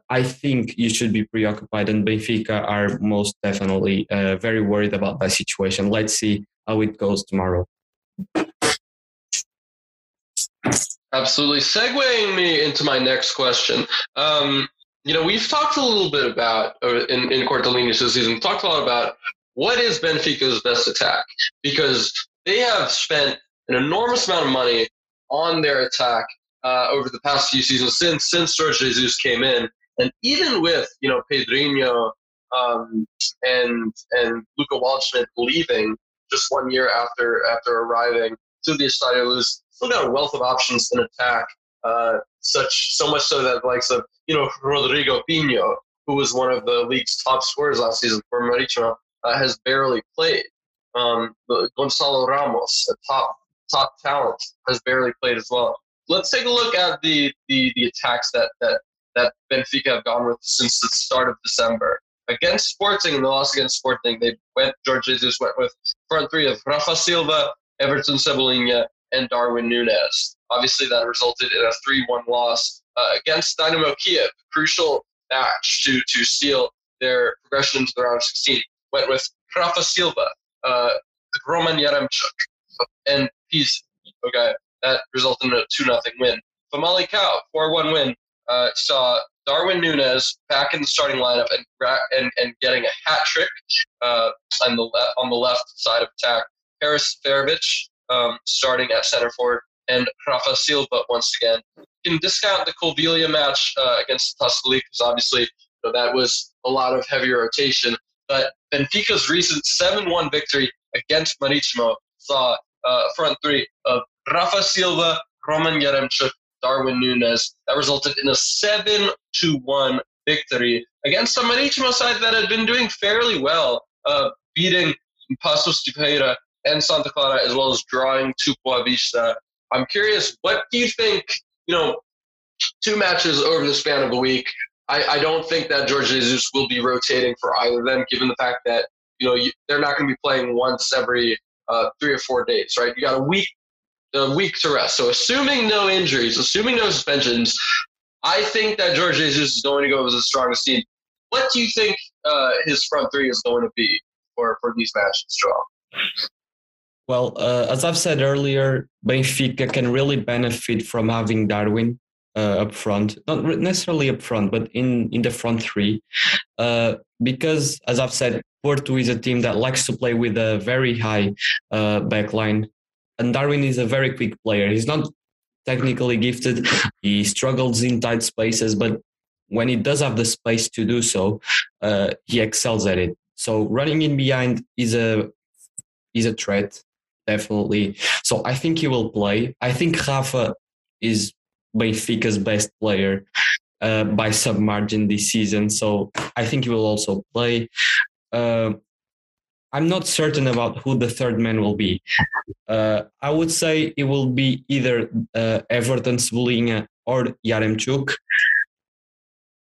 I think you should be preoccupied, and Benfica are most definitely very worried about that situation. Let's see how it goes tomorrow. Absolutely. Segueing me into my next question. Um, you know, we've talked a little bit about, in, in Cortellini's season, talked a lot about what is Benfica's best attack because they have spent an enormous amount of money on their attack uh, over the past few seasons since since Jorge Jesus came in, and even with you know Pedrinho um, and and Luca Waldschmidt leaving just one year after after arriving to the Estadio Luz, still got a wealth of options in attack. Uh, such so much so that likes of you know Rodrigo Pinho, who was one of the league's top scorers last season for Marítimo, uh, has barely played. Um, Gonçalo Ramos, a top top talent, has barely played as well. Let's take a look at the the, the attacks that, that that Benfica have gone with since the start of December. Against Sporting, and the loss against Sporting, they went. George Jesus went with front three of Rafa Silva, Everton Cebolinha, and Darwin Nunez. Obviously, that resulted in a 3 1 loss uh, against Dynamo Kiev, crucial match to, to seal their progression into the round of 16. Went with Rafa Silva, uh, Roman Yaremchuk, and Pizzi. Okay, that resulted in a 2 0 win. Famali Famalicão, 4 1 win, uh, saw Darwin Nunez back in the starting lineup and and, and getting a hat trick uh, on the le- on the left side of attack. Haris Seferovic um, starting at center forward, and Rafa Silva once again. You can discount the Colvilla match uh, against Tuscaloosa because obviously you know, that was a lot of heavy rotation. But Benfica's recent 7-1 victory against Marítimo saw uh, front three of Rafa Silva, Roman Yaremchuk, Darwin Nunez. That resulted in a 7-1 victory against a Marítimo side that had been doing fairly well, uh, beating Paços de and Santa Clara, as well as drawing to Boavista. I'm curious, what do you think? You know, two matches over the span of a week. I, I don't think that George Jesus will be rotating for either of them, given the fact that you know you, they're not going to be playing once every uh, three or four days, right? You got a week, a week to rest. So assuming no injuries, assuming no suspensions, I think that George Jesus is going to go as the strongest team. What do you think uh, his front three is going to be for, for these matches, Joel? Well, uh, as I've said earlier, Benfica can really benefit from having Darwin uh, up front, not necessarily up front, but in, in the front three. Uh, because, as I've said, Porto is a team that likes to play with a very high uh, back line. And Darwin is a very quick player. He's not technically gifted. He struggles in tight spaces, but when he does have the space to do so, uh, he excels at it. So running in behind is a is a threat, definitely. So I think he will play. I think Rafa is Benfica's best player uh, by some margin this season. So I think he will also play. Uh, I'm not certain about who the third man will be. Uh, I would say it will be either uh, Everton Cebolinha or Yaremchuk.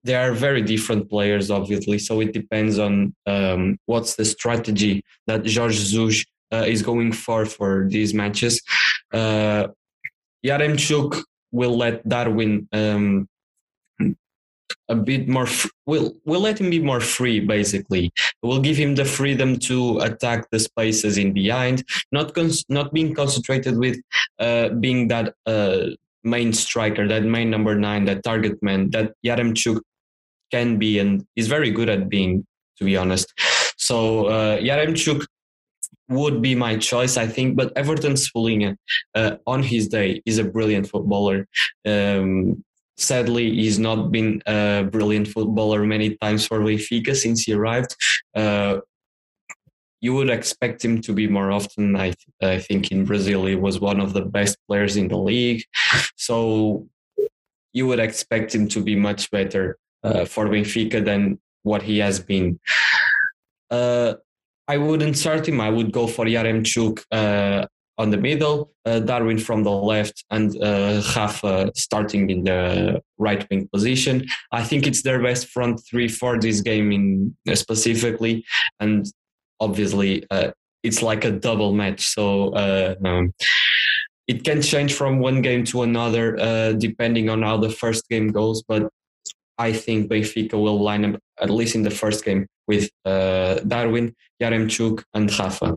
They are very different players, obviously. So it depends on um, what's the strategy that Jorge Jesus uh, is going for for these matches. Uh, Yaremchuk will let Darwin um, a bit more we'll we'll let him be more free basically we'll give him the freedom to attack the spaces in behind not cons- not being concentrated with uh, being that uh, main striker that main number 9 that target man that Yaremchuk can be and is very good at being to be honest so uh, Yaremchuk would be my choice, I think. But Everton Cebolinha, uh, on his day, is a brilliant footballer. Um, sadly, he's not been a brilliant footballer many times for Benfica since he arrived. Uh, you would expect him to be more often. I, th- I think in Brazil he was one of the best players in the league, so you would expect him to be much better uh, for Benfica than what he has been. Uh, I wouldn't start him. I would go for Yaremchuk uh, on the middle, uh, Darwin from the left, and uh, Rafa starting in the right wing position. I think it's their best front three for this game in uh, specifically, and obviously uh, it's like a double match. So. Uh, um, it can change from one game to another uh, depending on how the first game goes, but I think Benfica will line up at least in the first game with uh, Darwin, Yaremchuk, and Rafa.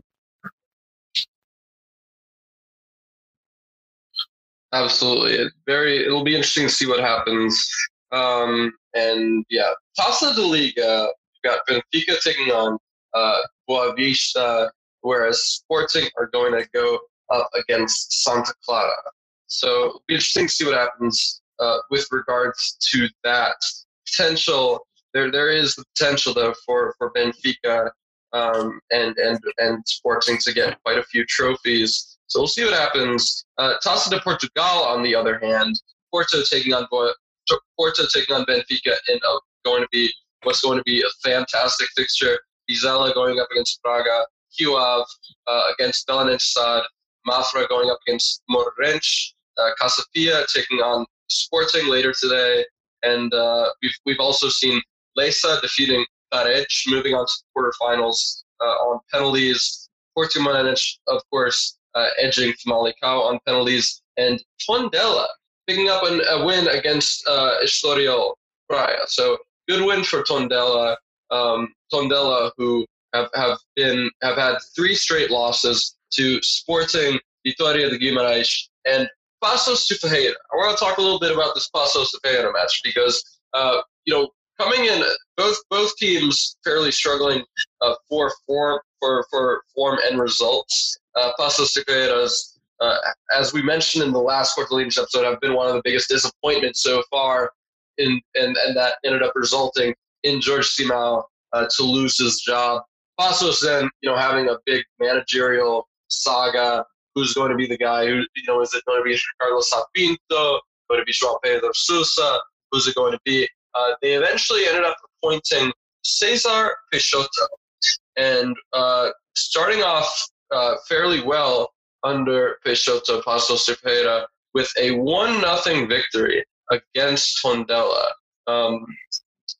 Absolutely, very. It'll be interesting to see what happens. Um, and yeah, Taça de Liga. We've got Benfica taking on uh, Boavista, whereas Sporting are going to go up against Santa Clara. So it'll be interesting to see what happens uh, with regards to that potential. There, there is the potential though for for Benfica um, and and and Sporting to get quite a few trophies. So we'll see what happens. Uh, Taça de Portugal, on the other hand, Porto taking on Porto taking on Benfica in a, going to be what's going to be a fantastic fixture. Vizela going up against Braga, Ave uh, against Belenenses SAD, Mafra going up against Moreirense, uh, taking on Sporting later today, and uh, we've we've also seen Leça defeating Paredes, moving on to the quarterfinals uh, on penalties. Portimonense, of course, uh, edging Famalicão on penalties, and Tondela picking up an, a win against uh, Estoril Praia. So good win for Tondela. Um, Tondela, who have, have been have had three straight losses to Sporting, Vitória de Guimarães, and Paços de Ferreira. I want to talk a little bit about this Paços de Ferreira match because, uh, you know, coming in, both both teams fairly struggling uh, for form for, for form and results. Uh, Paços de uh, as we mentioned in the last Cortolinos episode, have been one of the biggest disappointments so far, in and, and that ended up resulting in George Simão uh, to lose his job. Paços then, you know, having a big managerial saga who's going to be the guy who, you know, is it going to be Carlos Sapinto, going to be João Pedro Sousa, who's it going to be? Uh, they eventually ended up appointing Cesar Peixoto. And uh, starting off uh, fairly well under Peixoto de Ferreira with a 1 nothing victory against Tondela. Um,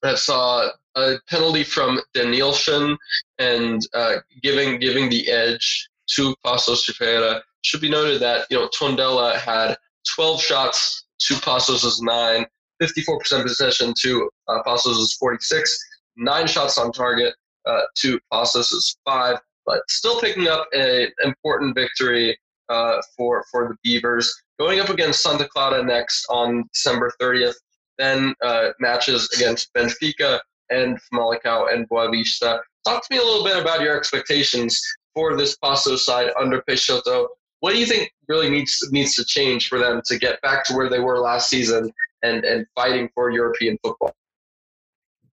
that saw a penalty from Denilson and uh, giving giving the edge to de Ferreira. Should be noted that you know Tondela had 12 shots to Paços' nine, 54% possession to uh, Paços' 46, nine shots on target uh, to Paços' five, but still picking up an important victory uh, for for the Beavers. Going up against Santa Clara next on December 30th, then uh, matches against Benfica and Famalicão and Boavista. Talk to me a little bit about your expectations for this Paços side under Peixoto. What do you think really needs needs to change for them to get back to where they were last season and, and fighting for European football?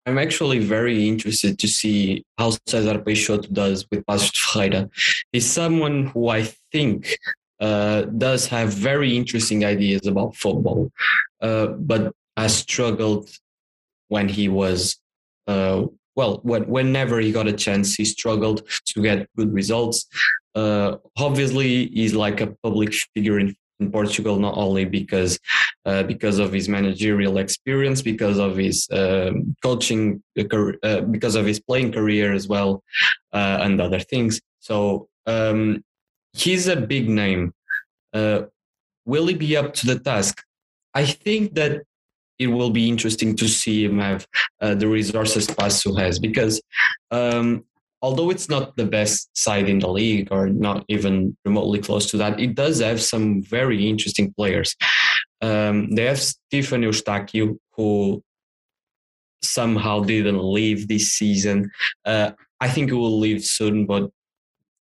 I'm actually very interested to see how Cesar Peixoto does with Ferreira. He's someone who I think uh, does have very interesting ideas about football, uh, but has struggled when he was uh, well, when, whenever he got a chance, he struggled to get good results. Uh, obviously, he's like a public figure in, in Portugal, not only because uh, because of his managerial experience, because of his um, coaching, uh, because of his playing career as well, uh, and other things. So um, he's a big name. Uh, will he be up to the task? I think that it will be interesting to see him have uh, the resources Paços has because um, although it's not the best side in the league or not even remotely close to that, it does have some very interesting players. Um, they have Stefan Eustáquio, who somehow didn't leave this season. Uh, I think he will leave soon, but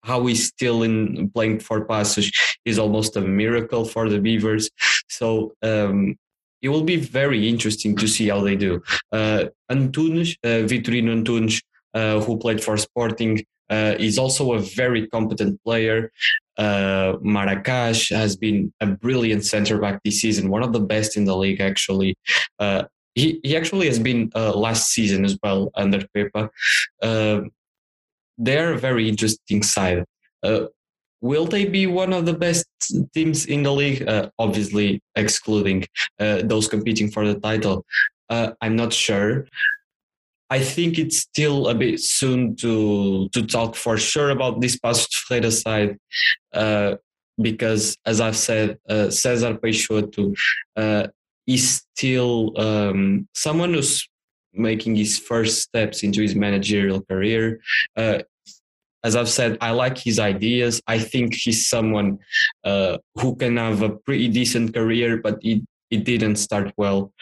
how he's still in playing for Paços is almost a miracle for the Beavers. So um, it will be very interesting to see how they do. Uh, Antunes, uh, Vitorino Antunes, who played for Sporting, uh, is also a very competent player. Uh, Maracás has been a brilliant centre back this season, one of the best in the league, actually. Uh, he, he actually has been uh, last season as well under Pepa. Uh, they're a very interesting side. Uh, Will they be one of the best teams in the league? Uh, obviously, excluding uh, those competing for the title. Uh, I'm not sure. I think it's still a bit soon to to talk for sure about this Paços Ferreira side, uh, because as I've said, uh, Cesar Peixoto uh, is still um, someone who's making his first steps into his managerial career. Uh, as I've said, I like his ideas. I think he's someone uh, who can have a pretty decent career, but it, it didn't start well.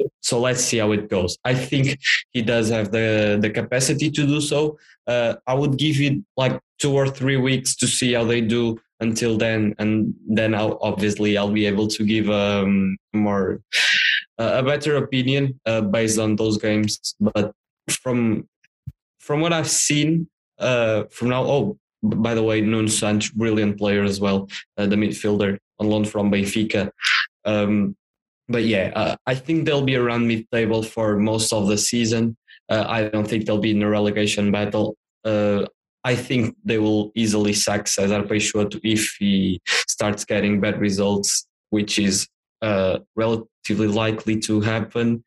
Uh, so let's see how it goes. I think he does have the, the capacity to do so. Uh, I would give it like two or three weeks to see how they do until then, and then I'll obviously I'll be able to give um, more a better opinion uh, based on those games. But from from what I've seen, uh, from now. Oh, by the way, Nuno Santos, brilliant player as well, uh, the midfielder on loan from Benfica. Um, but yeah, uh, I think they'll be around mid-table for most of the season. Uh, I don't think they'll be in a relegation battle. Uh, I think they will easily sack Cesar Peixoto if he starts getting bad results, which is uh, relatively likely to happen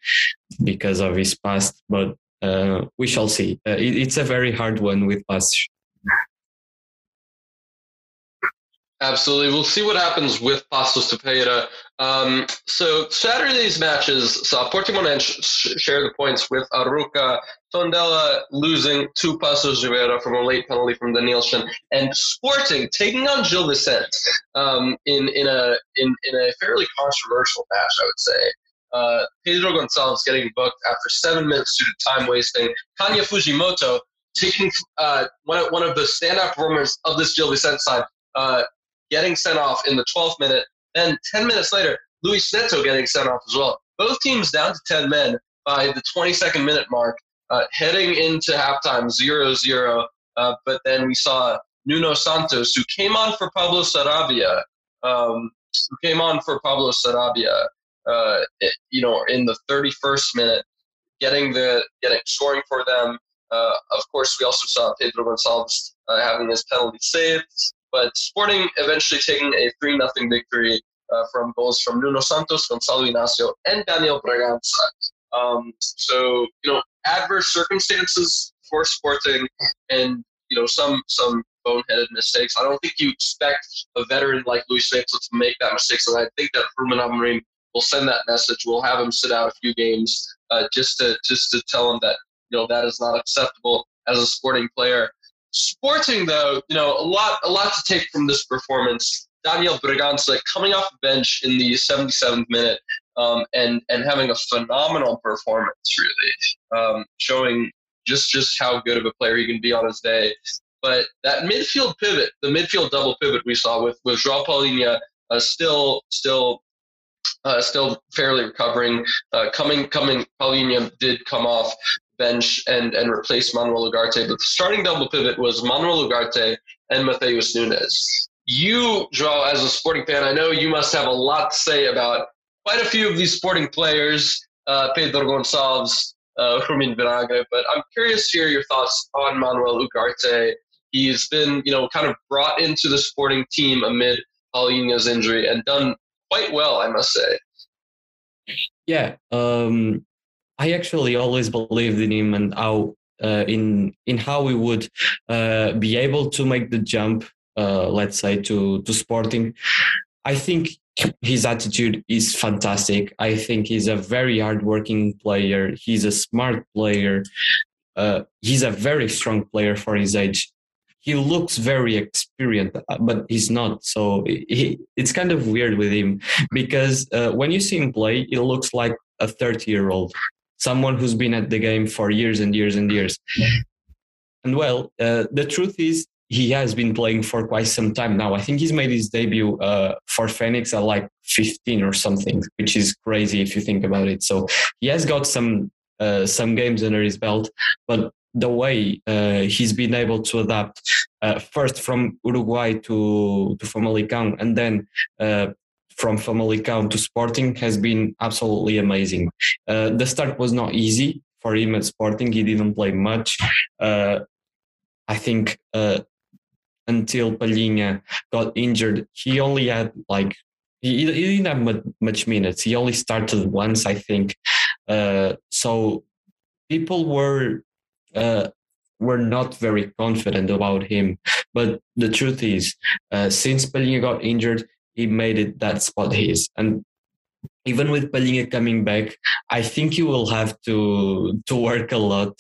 because of his past. But uh, we shall see. Uh, it, it's a very hard one with us. Absolutely. We'll see what happens with Paços de Ferreira. Um, so Saturday's matches saw Portimonense share the points with Arouca, Tondela losing to Paços de Ferreira from a late penalty from Danielson, and Sporting taking on Gil Vicente um, in, in, a, in, in a fairly controversial match, I would say. Uh, Pedro Gonzalez getting booked after seven minutes due to time wasting. Kanya Fujimoto taking uh, one, of, one of the standout performers of this Gil Vicente side, uh, getting sent off in the 12th minute. Then 10 minutes later, Luis Neto getting sent off as well. Both teams down to 10 men by the 22nd minute mark, uh, heading into halftime 0 0. Uh, but then we saw Nuno Santos, who came on for Pablo Sarabia, um, who came on for Pablo Sarabia uh, you know, in the 31st minute, getting the getting scoring for them. Uh, of course, we also saw Pedro Gonçalves uh, having his penalty saved, but Sporting eventually taking a 3 0 victory uh, from goals from Nuno Santos, Gonçalo Inácio, and Daniel Bragança. Um, so, you know, adverse circumstances for Sporting and, you know, some, some boneheaded mistakes. I don't think you expect a veteran like Luis Santos to make that mistake. And I think that Ruben Amorim will send that message. We'll have him sit out a few games uh, just to just to tell him that you know that is not acceptable as a sporting player. Sporting though, you know, a lot a lot to take from this performance. Daniel Bragança coming off the bench in the 77th minute um, and and having a phenomenal performance, really, um, showing just just how good of a player he can be on his day. But that midfield pivot, the midfield double pivot we saw with with João Palhinha, uh, still still uh, still fairly recovering. Uh, coming coming Palhinha did come off bench and and replace Manuel Ugarte, but the starting double pivot was Manuel Ugarte and Matheus Nunes. You, João, as a sporting fan, I know you must have a lot to say about quite a few of these sporting players, uh, Pedro Gonçalves, uh, Vinagre, but I'm curious to hear your thoughts on Manuel Ugarte. He's been, you know, kind of brought into the sporting team amid Palhinha's injury and done quite well, I must say. Yeah, um, I actually always believed in him and how uh, in in how we would uh, be able to make the jump, uh, let's say to to Sporting. I think his attitude is fantastic. I think he's a very hardworking player. He's a smart player. Uh, he's a very strong player for his age. He looks very experienced, uh, but he's not. So he, it's kind of weird with him because uh, when you see him play, he looks like a 30 year old, someone who's been at the game for years and years and years. And well, uh, the truth is, he has been playing for quite some time now. I think he's made his debut uh, for Fénix at like 15 or something, which is crazy if you think about it. So he has got some uh, some games under his belt, but the way uh, he's been able to adapt uh, first from Uruguay to to Famalicão and then uh, from Famalicão to Sporting has been absolutely amazing. Uh, the start was not easy for him at Sporting. He didn't play much. I think uh, until Palhinha got injured, he only had like he, he didn't have much, minutes. He only started once, I think. Uh, so people were uh, were not very confident about him. But the truth is, uh, since Palhinha got injured, he made it that spot his. And even with Palhinha coming back, I think you will have to to work a lot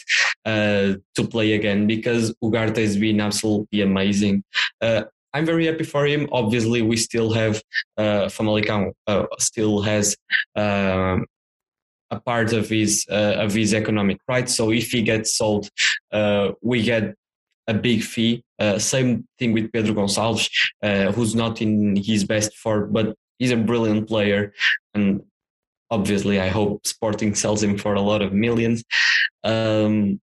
uh, to play again because Ugarte has been absolutely amazing. Uh, I'm very happy for him. Obviously, we still have uh, Famalicão uh, still has um, a part of his uh, of his economic rights. So if he gets sold, uh, we get a big fee. Uh, same thing with Pedro Gonçalves, uh, who's not in his best form, but he's a brilliant player and obviously I hope Sporting sells him for a lot of millions. Um,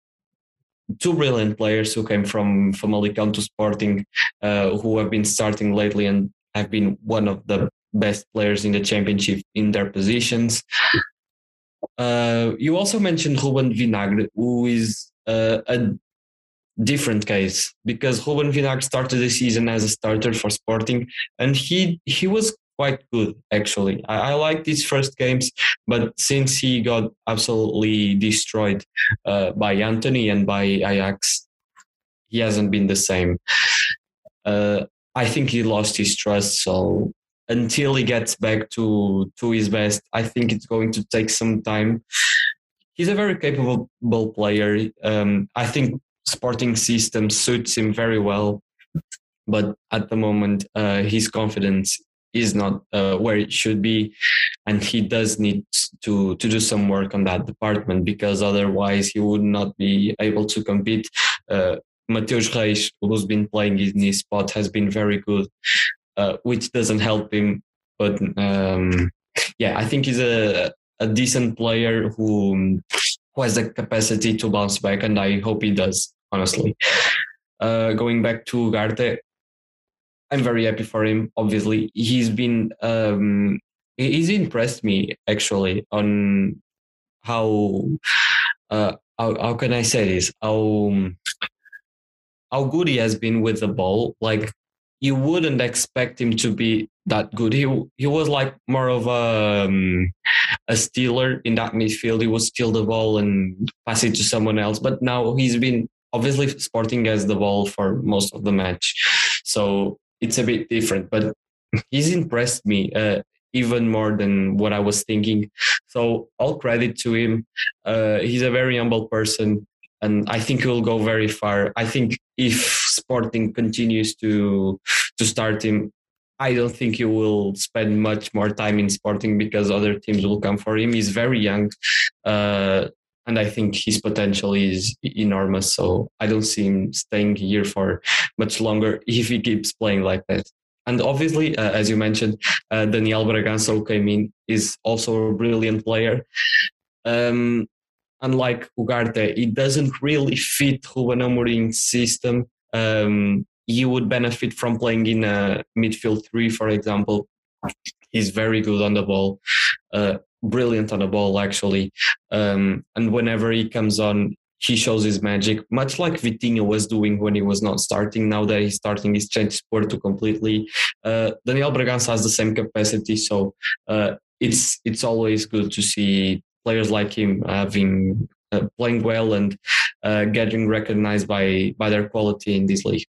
two brilliant players who came from from Famalicão to Sporting, uh, who have been starting lately and have been one of the best players in the championship in their positions. Uh, you also mentioned Ruben Vinagre, who is uh, a different case because Ruben Vinagre started the season as a starter for Sporting, and he he was quite good actually. I, I like these first games, but since he got absolutely destroyed uh, by Antony and by Ajax, he hasn't been the same. Uh, I think he lost his trust. So until he gets back to to his best, I think it's going to take some time. He's a very capable player. Um, I think Sporting system suits him very well, but at the moment, uh, his confidence is not uh, where it should be and he does need to to do some work on that department because otherwise he would not be able to compete. Uh, Matheus Reis who's been playing in his spot has been very good uh, which doesn't help him but um, yeah I think he's a a decent player who, who has the capacity to bounce back and I hope he does honestly uh, going back to Ugarte I'm very happy for him. Obviously, he's been um, he's impressed me actually on how uh, how, how can I say this how how good he has been with the ball. Like you wouldn't expect him to be that good. He he was like more of a um, a stealer in that midfield. He would steal the ball and pass it to someone else. But now he's been obviously Sporting has the ball for most of the match, so it's a bit different. But he's impressed me uh, even more than what I was thinking. So all credit to him. Uh, he's a very humble person, and I think he will go very far. I think if Sporting continues to to start him, I don't think he will spend much more time in Sporting because other teams will come for him. He's very young. Uh, and I think his potential is enormous. So I don't see him staying here for much longer if he keeps playing like that. And obviously, uh, as you mentioned, uh, Daniel Bragança who came in is also a brilliant player. Um, unlike Ugarte, it doesn't really fit Ruben Amorim's system. Um, he would benefit from playing in a midfield three, for example. He's very good on the ball. Uh, brilliant on the ball actually. Um, and whenever he comes on, he shows his magic, much like Vitinha was doing when he was not starting. Now that he's starting, he's changed to completely. Uh, Daniel Bragança has the same capacity, so uh, it's it's always good to see players like him having uh, playing well and uh, getting recognized by by their quality in this league.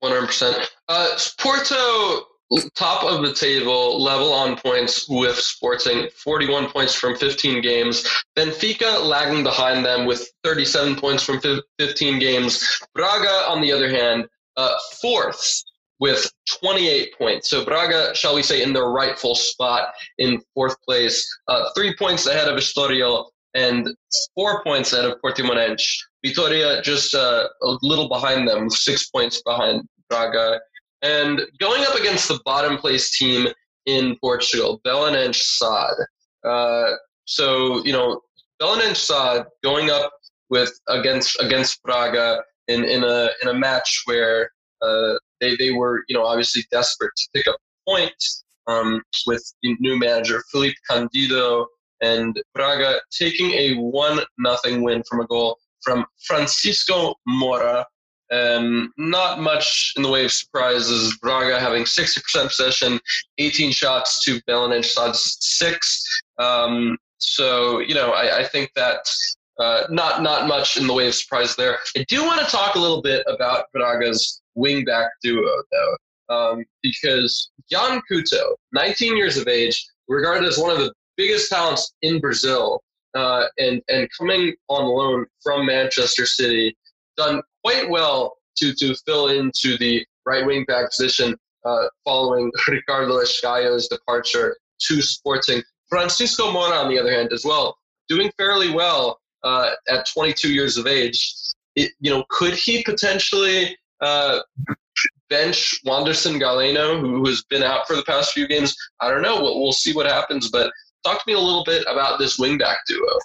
One hundred percent. Uh, Porto top of the table, level on points with Sporting, 41 points from 15 games. Benfica lagging behind them with 37 points from 15 games. Braga, on the other hand, uh, fourth with 28 points. So Braga, shall we say, in their rightful spot in fourth place, uh, three points ahead of Estoril and four points ahead of Portimonense. Vitoria just uh, a little behind them, six points behind Braga. And going up against the bottom place team in Portugal, Belenenses. Uh, so, you know, Belenenses going up with against against Braga in, in a in a match where uh, they, they were, you know, obviously desperate to pick up points um, with new manager Filipe Cândido and Braga taking a one nothing win from a goal from Francisco Moura um, not much in the way of surprises. Braga having 60% possession, 18 shots to Belenenses SAD's six. Um, so, you know, I, I think that uh, not not much in the way of surprise there. I do want to talk a little bit about Braga's wingback duo, though, um, because Yan Couto, 19 years of age, regarded as one of the biggest talents in Brazil, uh, and and coming on loan from Manchester City, done quite well to, to fill into the right wing back position uh, following Ricardo Esgaio's departure to Sporting. Francisco Moura, on the other hand, as well, doing fairly well uh, at 22 years of age. It, you know, could he potentially uh, bench Wanderson Galeno, who has been out for the past few games? I don't know. We'll, we'll see what happens. But talk to me a little bit about this wingback duo.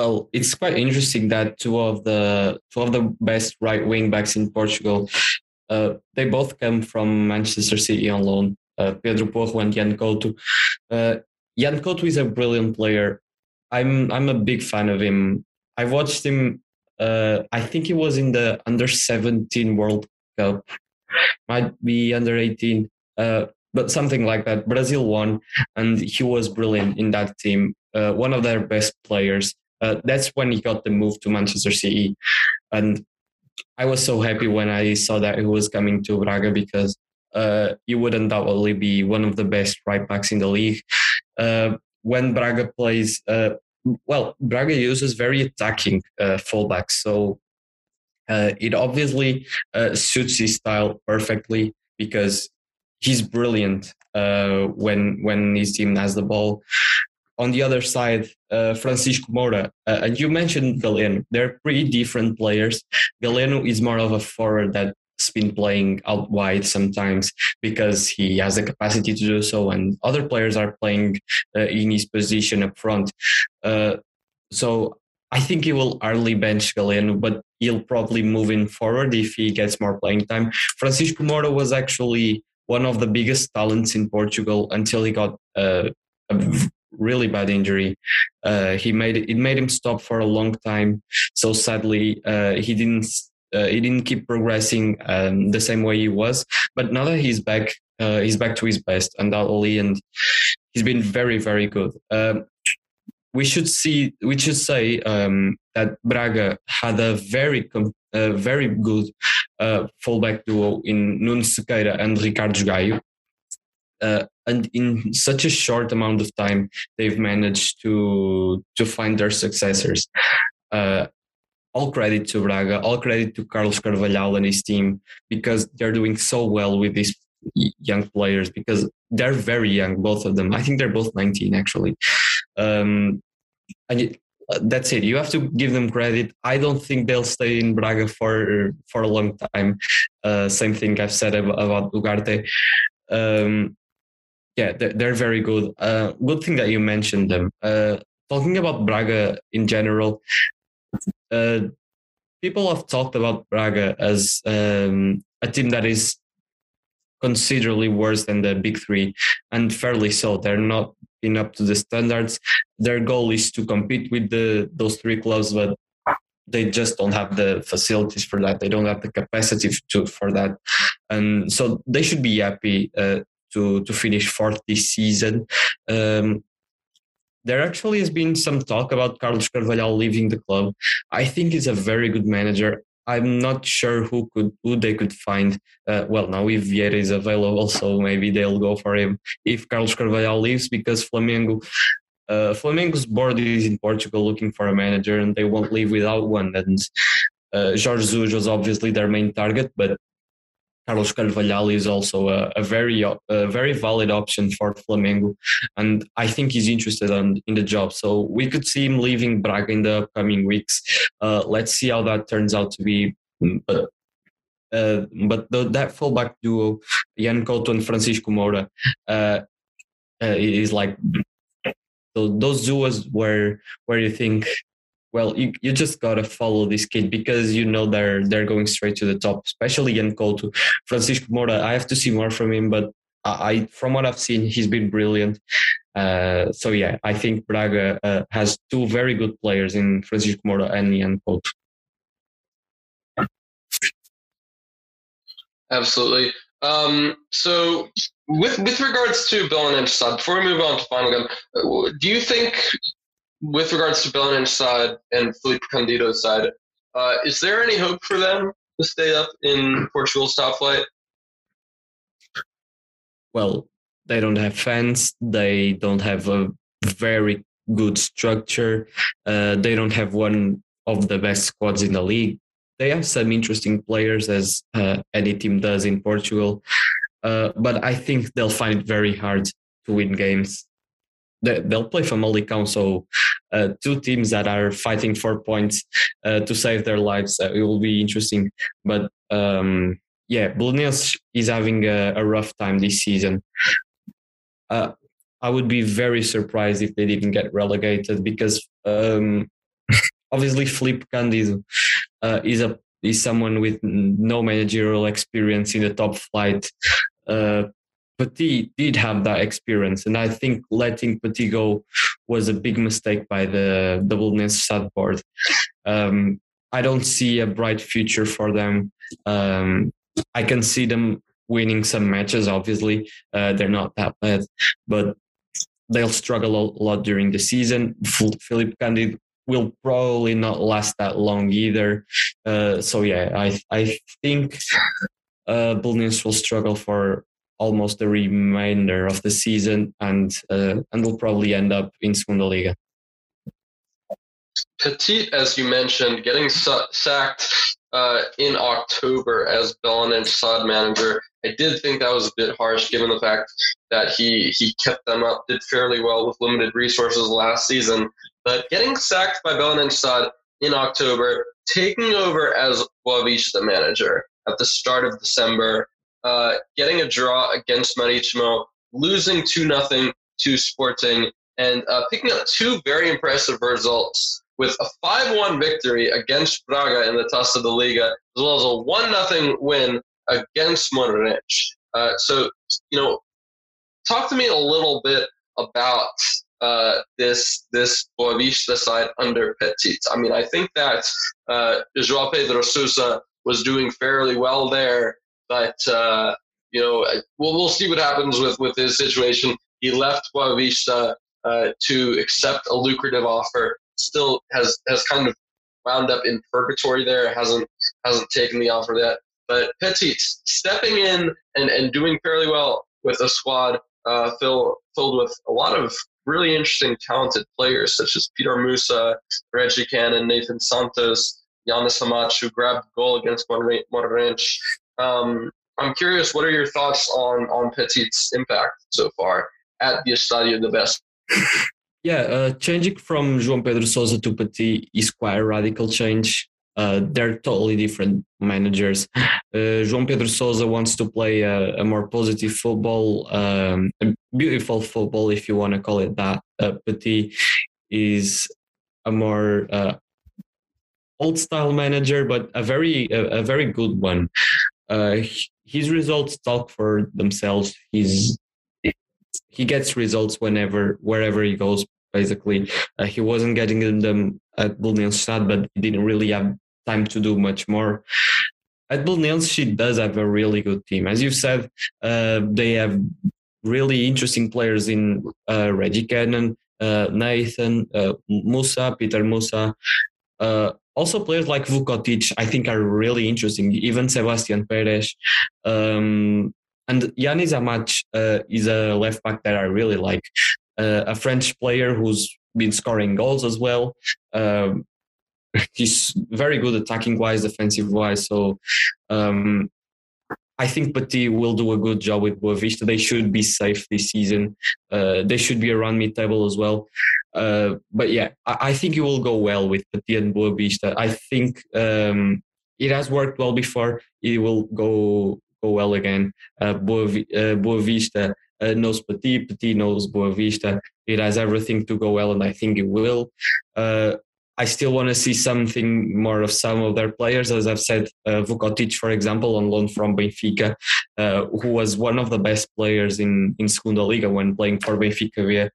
Well, it's quite interesting that two of the two of the best right wing backs in Portugal, uh, they both come from Manchester City on loan. Uh, Pedro Porro and Yan Couto. Uh, Yan Couto is a brilliant player. I'm I'm a big fan of him. I watched him. Uh, I think he was in the under 17 World Cup, might be under 18, uh, but something like that. Brazil won, and he was brilliant in that team. Uh, one of their best players uh, that's when he got the move to Manchester City. And I was so happy when I saw that he was coming to Braga because uh, he would undoubtedly be one of the best right backs in the league. Uh, when Braga plays, uh, well, Braga uses very attacking uh, fullbacks, so uh, it obviously suits his style perfectly because he's brilliant when when his team has the ball on the other side, uh, Francisco Moura, uh, and you mentioned Galeno. They're pretty different players. Galeno is more of a forward that's been playing out wide sometimes because he has the capacity to do so, and other players are playing uh, in his position up front. Uh, so I think he will early bench Galeno, but he'll probably move in forward if he gets more playing time. Francisco Moura was actually one of the biggest talents in Portugal until he got uh, a really bad injury. Uh, he made it made him stop for a long time. So sadly, uh, he didn't uh, he didn't keep progressing um, the same way he was. But now that he's back, uh, he's back to his best undoubtedly, and he's been very very good. Um, we should see we should say um, that Braga had a very a very good uh, fullback duo in Nuno Sequeira and Ricardo Esgaio. Uh, and in such a short amount of time, they've managed to to find their successors. Uh, all credit to Braga, all credit to Carlos Carvalhal and his team because they're doing so well with these young players because they're very young, both of them. I think they're both 19 actually. Um, and it, that's it. You have to give them credit. I don't think they'll stay in Braga for for a long time. Uh, same thing I've said about, about Ugarte. Um, yeah, they're, they're, very good. Uh, good thing that you mentioned them. Uh, talking about Braga in general, uh, people have talked about Braga as um, a team that is considerably worse than the big three, and fairly so. They're not been up to the standards. Their goal is to compete with the those three clubs, but they just don't have the facilities for that. They don't have the capacity to for that, and so they should be happy uh, to to finish fourth this season. Um, there actually has been some talk about Carlos Carvalhal leaving the club. I think he's a very good manager. I'm not sure who could who they could find. Uh, well, now if Vieira is available, so maybe they'll go for him. If Carlos Carvalhal leaves, because Flamengo, uh, Flamengo's board is in Portugal looking for a manager, and they won't leave without one. And uh, Jorge Jesus was obviously their main target, but Carlos Carvalhal is also a, a very a very valid option for Flamengo, and I think he's interested in, in the job. So we could see him leaving Braga in the upcoming weeks. Uh, let's see how that turns out to be. But uh, but the, that fullback duo, Yan Couto and Francisco Moura, uh, uh is like so those duos where where you think well, you, you just gotta follow this kid because you know they're they're going straight to the top, especially Yan Couto. Francisco Moura, I have to see more from him, but I from what I've seen, he's been brilliant. Uh, so yeah, I think Braga uh, has two very good players in Francisco Moura and Yan Couto. Absolutely. Um, so with with regards to Belenenses SAD, before we move on to final gun, uh, do you think with regards to Belenenses side and Filipe Cândido's side, uh, is there any hope for them to stay up in Portugal's top flight? Well, they don't have fans. They don't have a very good structure. Uh, they don't have one of the best squads in the league. They have some interesting players, as uh, any team does in Portugal. Uh, but I think they'll find it very hard to win games they'll play Famalicão. So uh, two teams that are fighting for points uh, to save their lives. Uh, it will be interesting. But um, yeah, Belenenses is having a, a, rough time this season. Uh, I would be very surprised if they didn't get relegated because um, obviously Filipe Cândido uh, is a is someone with no managerial experience in the top flight. Uh, Petit did have that experience, and I think letting Petit go was a big mistake by the Belenenses SAD board. Um, I don't see a bright future for them. Um, I can see them winning some matches. Obviously, uh, they're not that bad, but they'll struggle a lot during the season. Philip Candid will probably not last that long either. Uh, so yeah, I I think uh, Belenenses will struggle for almost the remainder of the season and uh, and will probably end up in Segunda Liga. Petit, as you mentioned, getting sa- sacked uh, in October as Belenenses SAD manager. I did think that was a bit harsh, given the fact that he he kept them up, did fairly well with limited resources last season. But getting sacked by Belenenses in October, taking over as Boavista manager at the start of December, uh, getting a draw against Maritimo, losing 2 nothing to Sporting, and uh, picking up two very impressive results with a 5 1 victory against Braga in the Taça da Liga, as well as a 1 0 win against Moreirense. Uh, so, you know, talk to me a little bit about uh, this this Boavista side under Petit. I mean, I think that uh, João Pedro Sousa was doing fairly well there but uh, you know, we'll we'll see what happens with with his situation. He left Boavista uh, to accept a lucrative offer. Still has has kind of wound up in purgatory there. Hasn't hasn't taken the offer yet. But Petit stepping in and, and doing fairly well with a squad uh, fill, filled with a lot of really interesting, talented players such as Peter Musa, Reggie Cannon, Nathan Santos, Yanis Hamache, who grabbed the goal against Moreirense. Um, I'm curious, what are your thoughts on on Petit's impact so far at the Estádio do Bessa? Yeah, uh, changing from João Pedro Sousa to Petit is quite a radical change. Uh, they're totally different managers. Uh, João Pedro Sousa wants to play a, a more positive football, um, a beautiful football, if you want to call it that. Uh, Petit is a more uh, old style manager, but a very a, a very good one. Uh, his results talk for themselves. He's he gets results whenever wherever he goes. Basically, uh, he wasn't getting them at Belenenses, but he didn't really have time to do much more. At Belenenses, she does have a really good team. As you said, uh, they have really interesting players in uh, Reggie Cannon, uh, Nathan, uh, Musa, Peter Musa. Uh, also, players like Vukotic, I think, are really interesting. Even Sebastian Perez. Um, and Yanis Hamache uh, is a left back that I really like. a French player who's been scoring goals as well. Um, he's very good attacking wise, defensive wise. So um, I think Petit will do a good job with Boavista. They should be safe this season. Uh, they should be around mid table as well. Uh, but yeah, I, I, think it will go well with Petit and Boavista. I think um, it has worked well before. It will go go well again. Uh, Boavista uh, uh, knows Petit, Petit knows Boavista. It has everything to go well, and I think it will. Uh, I still want to see something more of some of their players. As I've said, uh, Vukotic, for example, on loan from Benfica, uh, who was one of the best players in, in Segunda Liga when playing for Benfica.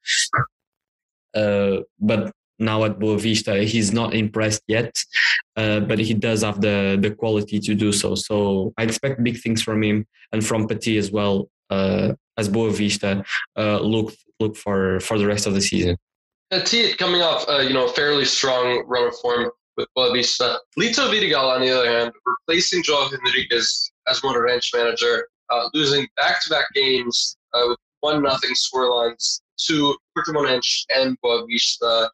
Uh, but now at Boavista, he's not impressed yet, uh, but he does have the, the quality to do so. So I expect big things from him and from Petit as well uh, as Boavista uh, look look for, for the rest of the season. Petit coming off, uh, you know, fairly strong run of form with Boavista. Lito Vidigal, on the other hand, replacing Joao Henriques as Moreirense manager, uh, losing back-to-back games uh, with one nothing scorelines to Portimonense and Boavista.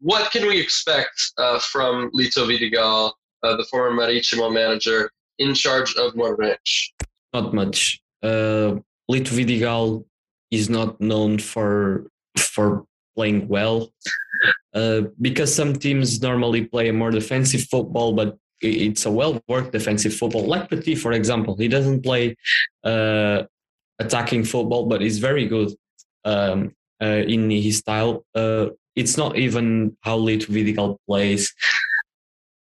What can we expect uh, from Lito Vidigal, uh, the former Maritimo manager, in charge of Moreirense? Not much. Uh, Lito Vidigal is not known for for playing well. Uh, because some teams normally play a more defensive football, but it's a well worked defensive football. Like Petit, for example, he doesn't play uh, attacking football, but he's very good um, uh, in his style. Uh, it's not even how Lito Vidigal plays.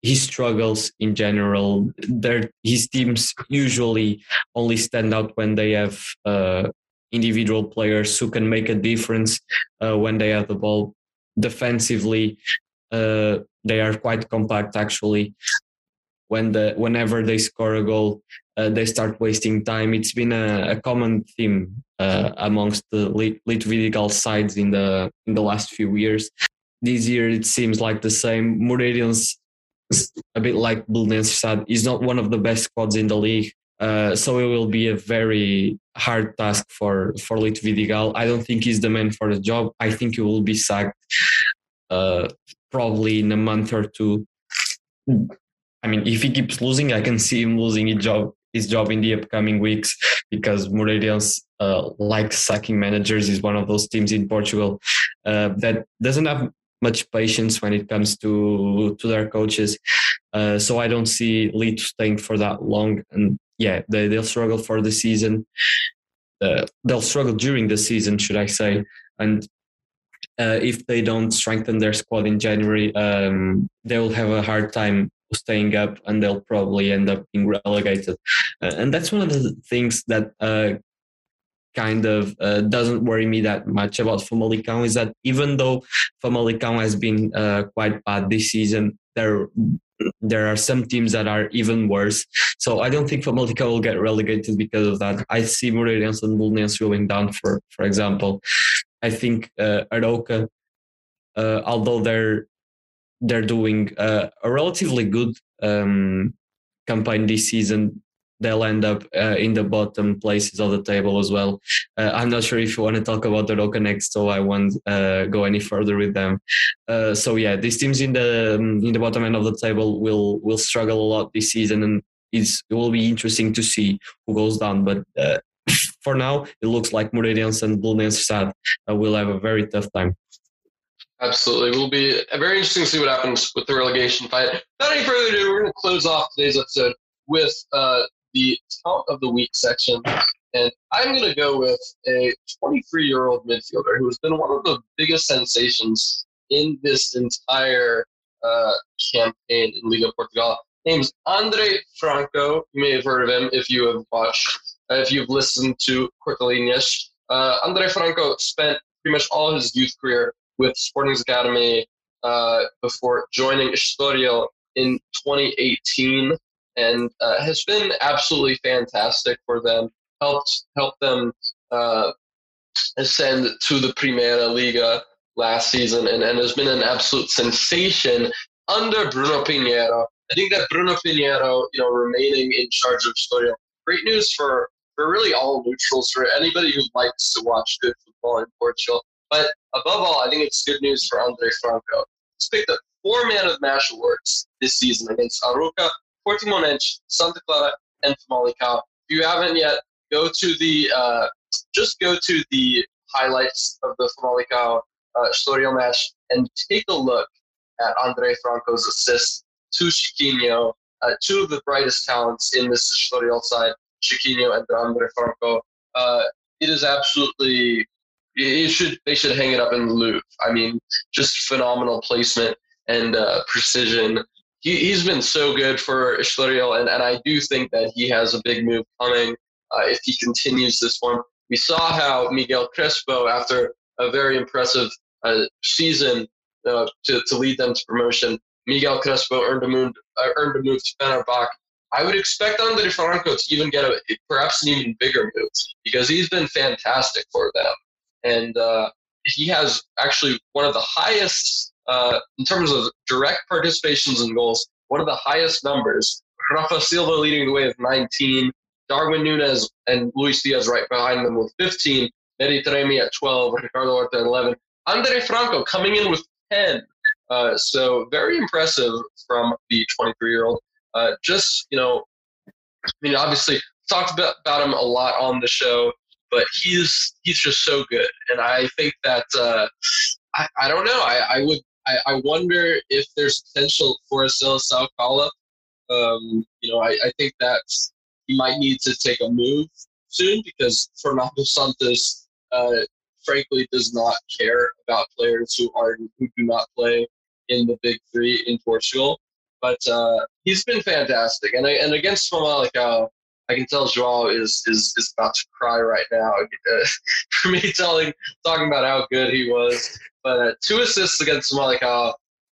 He struggles in general. Their, his teams usually only stand out when they have uh, individual players who can make a difference uh, when they have the ball. Defensively, uh, they are quite compact actually. When the whenever they score a goal, uh, they start wasting time. It's been a, a common theme uh, amongst the Vidigal sides in the in the last few years. This year it seems like the same. Moreirense, a bit like Belenenses, is not one of the best squads in the league. Uh, so it will be a very hard task for for Lito Vidigal. I don't think he's the man for the job. I think he will be sacked uh, probably in a month or two. I mean, if he keeps losing, I can see him losing his job his job in the upcoming weeks because Moreirense uh, like sacking managers is one of those teams in Portugal uh, that doesn't have much patience when it comes to to their coaches. Uh, so I don't see Lito staying for that long, and yeah, they, they'll struggle for the season. Uh, they'll struggle during the season, should I say? And uh, if they don't strengthen their squad in January, um, they will have a hard time staying up, and they'll probably end up being relegated. Uh, and that's one of the things that uh, kind of uh, doesn't worry me that much about Famalicão is that even though Famalicão has been uh, quite bad this season, there there are some teams that are even worse. So I don't think Famalicão will get relegated because of that. I see Moreirense and Belenenses going down, for for example. I think uh, uh, although they're they're doing a relatively good um, campaign this season, they'll end up uh, in the bottom places of the table as well. Uh, I'm not sure if you want to talk about the Arouca next, so I won't uh, go any further with them. Uh, so yeah, these teams in the um, in the bottom end of the table will will struggle a lot this season, and it's, it will be interesting to see who goes down. But uh, for now, it looks like Moreirense and Belenenses uh, will have a very tough time. Absolutely. We'll be very interesting to see what happens with the relegation fight. Without any further ado, we're going to close off today's episode with uh, the talent of the week section. And I'm going to go with a 23 year old midfielder who has been one of the biggest sensations in this entire uh, campaign in Liga Portugal. His Name's Andre Franco. You may have heard of him if you have watched, uh, if you've listened to Cortelinhas. Uh, Andre Franco spent pretty much all his youth career with Sporting's Academy uh, before joining Estoril in 2018 and uh, has been absolutely fantastic for them. Helped help them uh, ascend to the Primeira Liga last season, and, and has been an absolute sensation under Bruno Pinheiro. I think that Bruno Pinheiro, you know, remaining in charge of Estoril, great news for for really all neutrals, for anybody who likes to watch good football in Portugal. But above all, I think it's good news for Andre Franco. He's picked up four Man of the Match awards this season against Arouca, Portimonense, Santa Clara, and Famalicão. If you haven't yet, go to the uh, just go to the highlights of the Famalicão uh, match and take a look at Andre Franco's assist to Chiquinho, uh, two of the brightest talents in this Estoril side, Chiquinho and Andre Franco. Uh, it is absolutely should they should hang it up in the Louvre. I mean, just phenomenal placement and uh, precision he, he's been so good for Estoril, and, and I do think that he has a big move coming uh, if he continues this form. We saw how Miguel Crespo, after a very impressive uh, season uh, to, to lead them to promotion, Miguel Crespo earned a move, uh, earned a move to Fenerbahce. I would expect Andre Franco to even get a perhaps an even bigger move because he's been fantastic for them, and uh, he has actually one of the highest uh, in terms of direct participations and goals, one of the highest numbers. Rafa Silva leading the way with 19, Darwin Nunez and Luis Diaz right behind them with 15, Mehdi Taremi at 12, Ricardo Horta at 11, Andre Franco coming in with 10. Uh, so very impressive from the 23 year old. Uh, just, you know, I mean, obviously, talked about him a lot on the show, but he's he's just so good. And I think that, uh, I, I don't know, I, I would I, I wonder if there's potential for a Seleção call up. Um, you know, I, I think that he might need to take a move soon because Fernando Santos, uh, frankly, does not care about players who are who do not play in the big three in Portugal. But uh, he's been fantastic, and and against Famalicão, I can tell Joao is is is about to cry right now uh, for me telling talking about how good he was. But uh, two assists against Famalicão,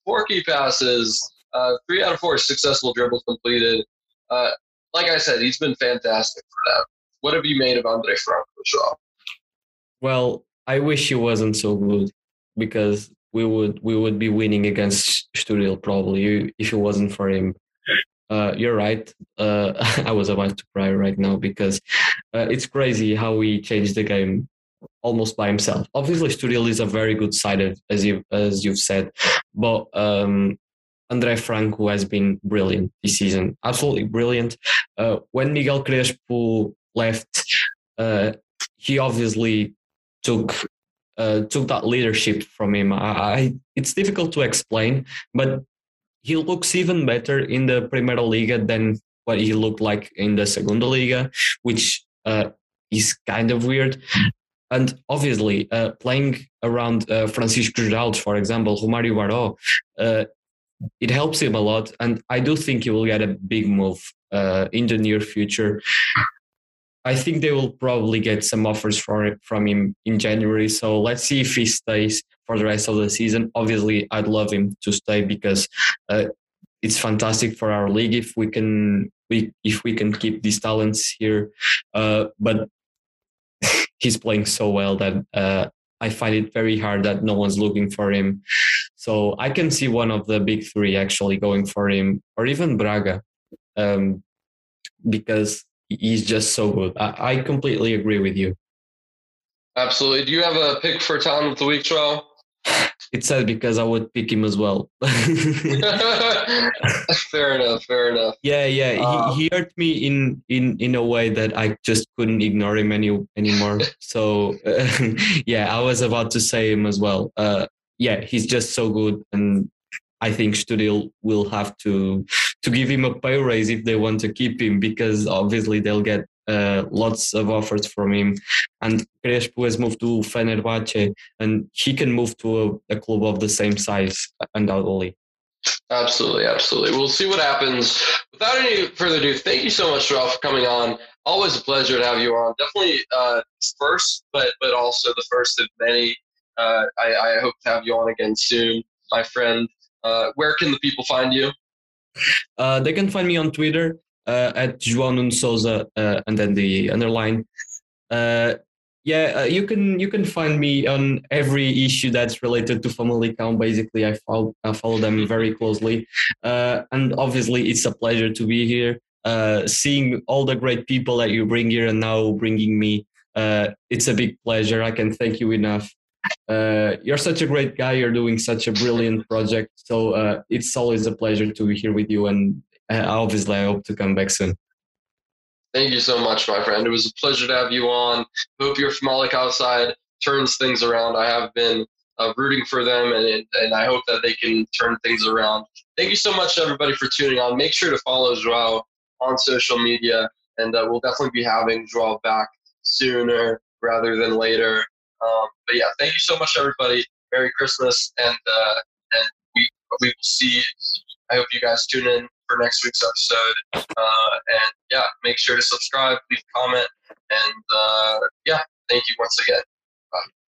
four key passes, uh, three out of four successful dribbles completed. Uh, like I said, he's been fantastic for them. What have you made of Andre Franco, Joao? Well, I wish he wasn't so good because we would we would be winning against Estoril probably if it wasn't for him. Uh, you're right. Uh, I was about to cry right now because uh, it's crazy how he changed the game almost by himself. Obviously, Estoril is a very good side, as you as you've said, but um, Andre Franco has been brilliant this season, absolutely brilliant. Uh, when Miguel Crespo left, uh, he obviously took uh, took that leadership from him. I, I, it's difficult to explain, but he looks even better in the Primeira Liga than what he looked like in the Segunda Liga, which uh, is kind of weird. And obviously, uh, playing around uh, Francisco Geraldo, for example, Romario Baró, uh, it helps him a lot. And I do think he will get a big move uh, in the near future. I think they will probably get some offers for from him in January. So let's see if he stays for the rest of the season. Obviously, I'd love him to stay because uh, it's fantastic for our league if we can we if we can keep these talents here. Uh, but he's playing so well that uh, I find it very hard that no one's looking for him. So I can see one of the big three actually going for him, or even Braga, um, because he's just so good. I, I completely agree with you. Absolutely. Do you have a pick for talent of the week, Joel? It's sad because I would pick him as well. fair enough. Fair enough. Yeah, yeah. Um, he, he hurt me in in in a way that I just couldn't ignore him any anymore. so uh, yeah, I was about to say him as well. Uh, yeah, he's just so good, and I think Estoril will have to to give him a pay raise if they want to keep him because obviously they'll get uh, lots of offers from him. And Crespo has moved to Fenerbahce, and he can move to a, a club of the same size, undoubtedly. Absolutely, absolutely. We'll see what happens. Without any further ado, thank you so much, Joel, for coming on. Always a pleasure to have you on. Definitely uh, first, but but also the first of many. Uh, I, I, hope to have you on again soon, my friend. Uh, where can the people find you? Uh, they can find me on Twitter uh, at João Nuno Souza uh, and then the underline. Uh, yeah, uh, you can you can find me on every issue that's related to Family Famalicão. Basically, I follow I follow them very closely, uh, and obviously it's a pleasure to be here. Seeing all the great people that you bring here and now bringing me, it's a big pleasure. I can thank you enough. You're such a great guy. You're doing such a brilliant project. So it's always a pleasure to be here with you and uh, obviously, I hope to come back soon. Thank you so much, my friend. It was a pleasure to have you on. Hope your Famalicão outside turns things around. I have been uh, rooting for them, and and I hope that they can turn things around. Thank you so much, everybody, for tuning on. Make sure to follow Joao on social media, and uh, we'll definitely be having Joao back sooner rather than later. Um, but yeah, thank you so much, everybody. Merry Christmas, and uh, and we we will see. I hope you guys tune in for next week's episode. Uh, and yeah, make sure to subscribe, leave a comment, and uh, yeah, thank you once again.